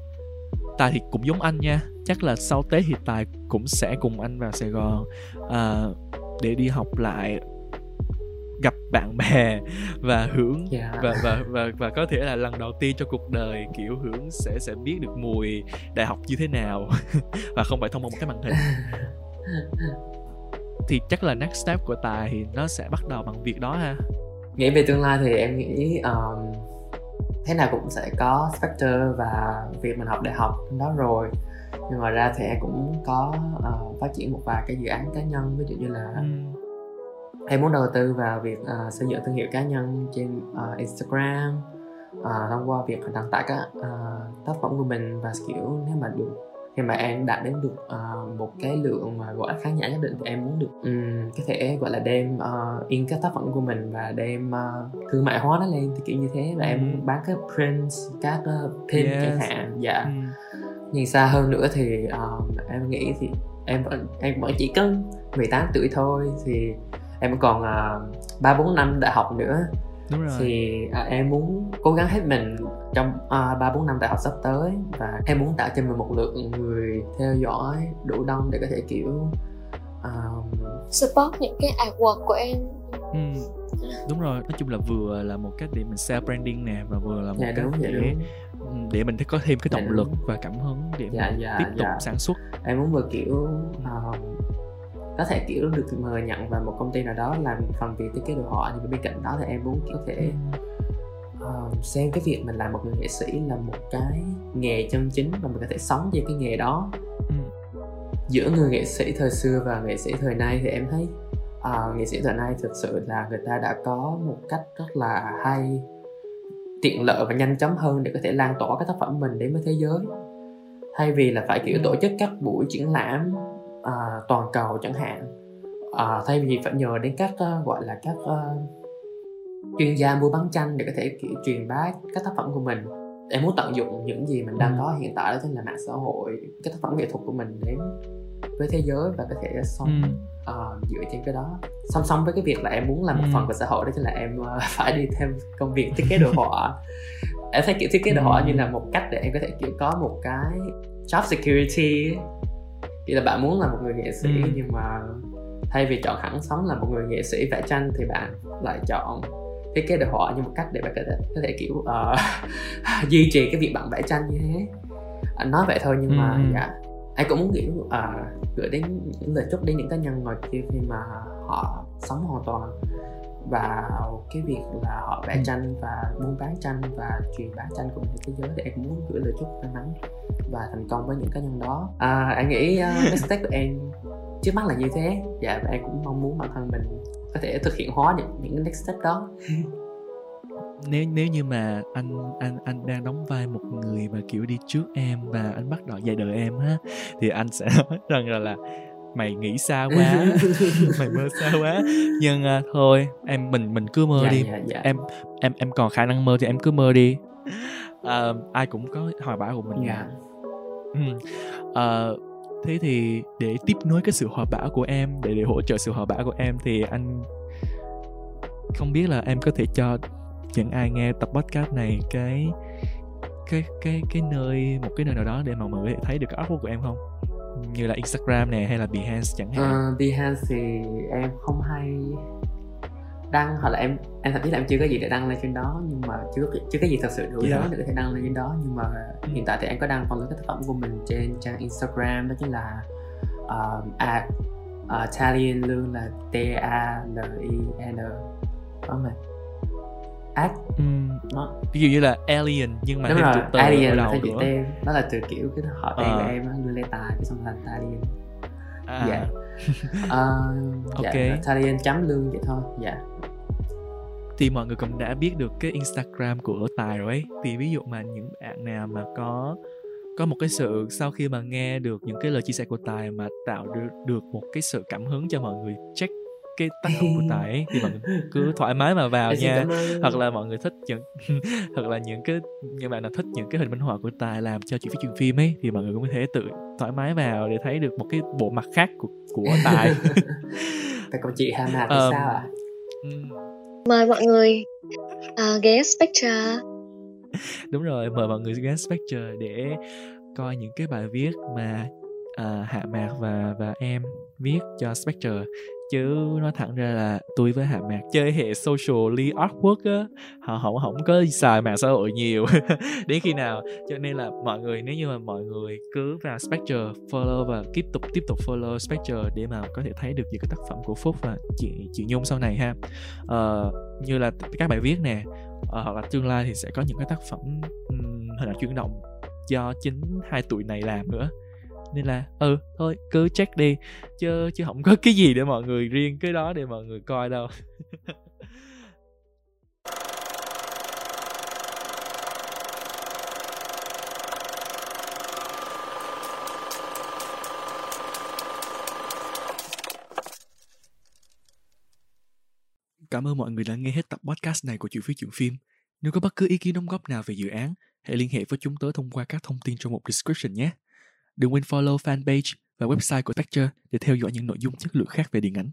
tài thì cũng giống anh nha. Chắc là sau tết thì tài cũng sẽ cùng anh vào sài gòn uh, để đi học lại gặp bạn bè và hưởng yeah. Dạ. và, và và và có thể là lần đầu tiên trong cuộc đời kiểu hưởng sẽ sẽ biết được mùi đại học như thế nào và không phải thông qua một cái màn hình thì chắc là next step của tài thì nó sẽ bắt đầu bằng việc đó ha nghĩ về tương lai thì em nghĩ um, thế nào cũng sẽ có spectre và việc mình học đại học đó rồi nhưng mà ra thì em cũng có uh, phát triển một vài cái dự án cá nhân ví dụ như là ừ. Em muốn đầu tư vào việc uh, xây dựng thương hiệu cá nhân trên uh, Instagram uh, thông qua việc đăng tải các uh, tác phẩm của mình và kiểu nếu mà được khi mà em đạt đến được uh, một cái lượng mà gọi là khán giả nhất định thì em muốn được um, có thể gọi là đem uh, in các tác phẩm của mình và đem uh, thương mại hóa nó lên thì kiểu như thế và mm. em muốn bán các prints các uh, pin yes. chẳng hạn dạ mm. nhìn xa hơn nữa thì uh, em nghĩ thì em vẫn em vẫn chỉ có 18 tuổi thôi thì em còn ba uh, bốn năm đại học nữa Đúng rồi. thì à, em muốn cố gắng hết mình trong à, ba bốn năm đại học sắp tới và em muốn tạo cho mình một lượng người theo dõi đủ đông để có thể kiểu um... support những cái artwork của em ừ. đúng rồi nói chung là vừa là một cách để mình self branding nè và vừa là một dạ, cách đúng, để dạ, đúng. để mình có thêm cái động dạ, lực và cảm hứng để dạ, dạ, tiếp tục dạ. sản xuất em muốn vừa kiểu um, có thể kiểu được mời nhận vào một công ty nào đó làm phần việc thiết kế đồ họa nhưng bên cạnh đó thì em muốn có thể uh, xem cái việc mình làm một người nghệ sĩ là một cái nghề chân chính và mình có thể sống về cái nghề đó ừ. giữa người nghệ sĩ thời xưa và nghệ sĩ thời nay thì em thấy uh, nghệ sĩ thời nay thực sự là người ta đã có một cách rất là hay tiện lợi và nhanh chóng hơn để có thể lan tỏa cái tác phẩm mình đến với thế giới thay vì là phải kiểu ừ. tổ chức các buổi triển lãm uh, toàn cầu chẳng hạn uh, thay vì phải nhờ đến các uh, gọi là các uh, chuyên gia mua bán tranh để có thể kiểu truyền bá các tác phẩm của mình em muốn tận dụng những gì mình đang ừ. có hiện tại đó chính là mạng xã hội cái tác phẩm nghệ thuật của mình đến với thế giới và có thể sống ừ. uh, dựa trên cái đó song song với cái việc là em muốn làm một ừ. phần của xã hội đó chính là em uh, phải đi thêm công việc thiết kế đồ họa em thấy kiểu thiết kế đồ họa như là một cách để em có thể kiểu có một cái job security chỉ là bạn muốn là một người nghệ sĩ ừ. nhưng mà thay vì chọn hẳn sống là một người nghệ sĩ vẽ tranh thì bạn lại chọn thiết kế đồ họa như một cách để bạn có thể có thể kiểu uh, duy trì cái việc bạn vẽ tranh như thế anh nói vậy thôi nhưng mà ừ. dạ anh cũng muốn kiểu uh, gửi đến những lời chúc đến những cá nhân ngoài kia khi mà họ sống hoàn toàn vào cái việc là họ vẽ ừ. tranh và buôn bán tranh và truyền bá tranh của mình thế giới. Thì em muốn gửi lời chúc may mắn và thành công với những cá nhân đó. À, anh nghĩ uh, next step của em trước mắt là như thế. Dạ và em cũng mong muốn bản thân mình có thể thực hiện hóa những những next step đó. Nếu nếu như mà anh anh anh đang đóng vai một người mà kiểu đi trước em và anh bắt đầu dạy đời em ha thì anh sẽ nói rằng là là mày nghĩ xa quá? Mày mơ xa quá? Nhưng uh, thôi em mình mình cứ mơ dạ, đi. dạ, dạ. em em em còn khả năng mơ thì em cứ mơ đi. Uh, ai cũng có hoài bão của mình dạ. uh, thế thì để tiếp nối cái sự hòa bão của em để để hỗ trợ sự hòa bão của em thì anh không biết là em có thể cho những ai nghe tập podcast này cái cái cái cái nơi một cái nơi nào đó để mà mọi người thấy được cái artwork của em không như là Instagram nè hay là Behance chẳng hạn? Uh, Behance thì em không hay đăng hoặc là em em thậm chí là em chưa có gì để đăng lên trên đó nhưng mà chưa chưa có gì thật sự đủ yeah. lớn để có thể đăng lên trên đó. Nhưng mà hiện tại thì em có đăng phần lớn các tác phẩm của mình trên trang Instagram đó chính là uh, at uh, Talien Lương là T A L I N có mà Ừm, nó ví dụ như là alien nhưng mà đúng thêm rồi tờ Alien đầu chữ nữa. tên nó là từ kiểu cái họ tên của Ờ. em Lương Lê Tài cái xong thành Talien à, dạ. uh, Ok. dạ Talien chấm lương vậy thôi dạ. Thì mọi người cũng đã biết được cái Instagram của Tài rồi ấy. Thì ví dụ mà những bạn nào mà có có một cái sự sau khi mà nghe được những cái lời chia sẻ của Tài mà tạo được, được một cái sự cảm hứng cho mọi người check cái tác phẩm của Tài ấy thì mọi người cứ thoải mái mà vào nha. hoặc là mọi người thích những hoặc là những cái những bạn nào thích những cái hình minh họa của tài làm cho chuyện phim chuyện phim ấy thì mọi người cũng có thể tự thoải mái vào để thấy được một cái bộ mặt khác của của tài. Vậy còn chị Hà Mạc thì Ờm, sao ạ? Ừm, mời mọi người uh, ghé Spectra đúng rồi mời mọi người ghé Spectre để coi những cái bài viết mà à, Hạ Mạc và và em viết cho Spectre chứ nói thẳng ra là tôi với Hạ Mạc chơi hệ socially artwork á họ không không có xài mạng xã hội nhiều. Đến khi nào cho nên là mọi người nếu như mà mọi người cứ vào Spectre follow và tiếp tục tiếp tục follow Spectre để mà có thể thấy được những cái tác phẩm của Phúc và chị chị Nhung sau này ha. Uh, như là các bài viết nè uh, hoặc là tương lai thì sẽ có những cái tác phẩm um, hình ảnh chuyển động do chính hai tụi này làm nữa nên là ừ thôi cứ check đi chứ chứ không có cái gì để mọi người riêng cái đó để mọi người coi đâu Cảm ơn mọi người đã nghe hết tập podcast này của Chuyện Phí Chuyện Phim. Nếu có bất cứ ý kiến đóng góp nào về dự án, hãy liên hệ với chúng tôi thông qua các thông tin trong mục description nhé. Đừng quên follow fanpage và website của Spectre để theo dõi những nội dung chất lượng khác về điện ảnh.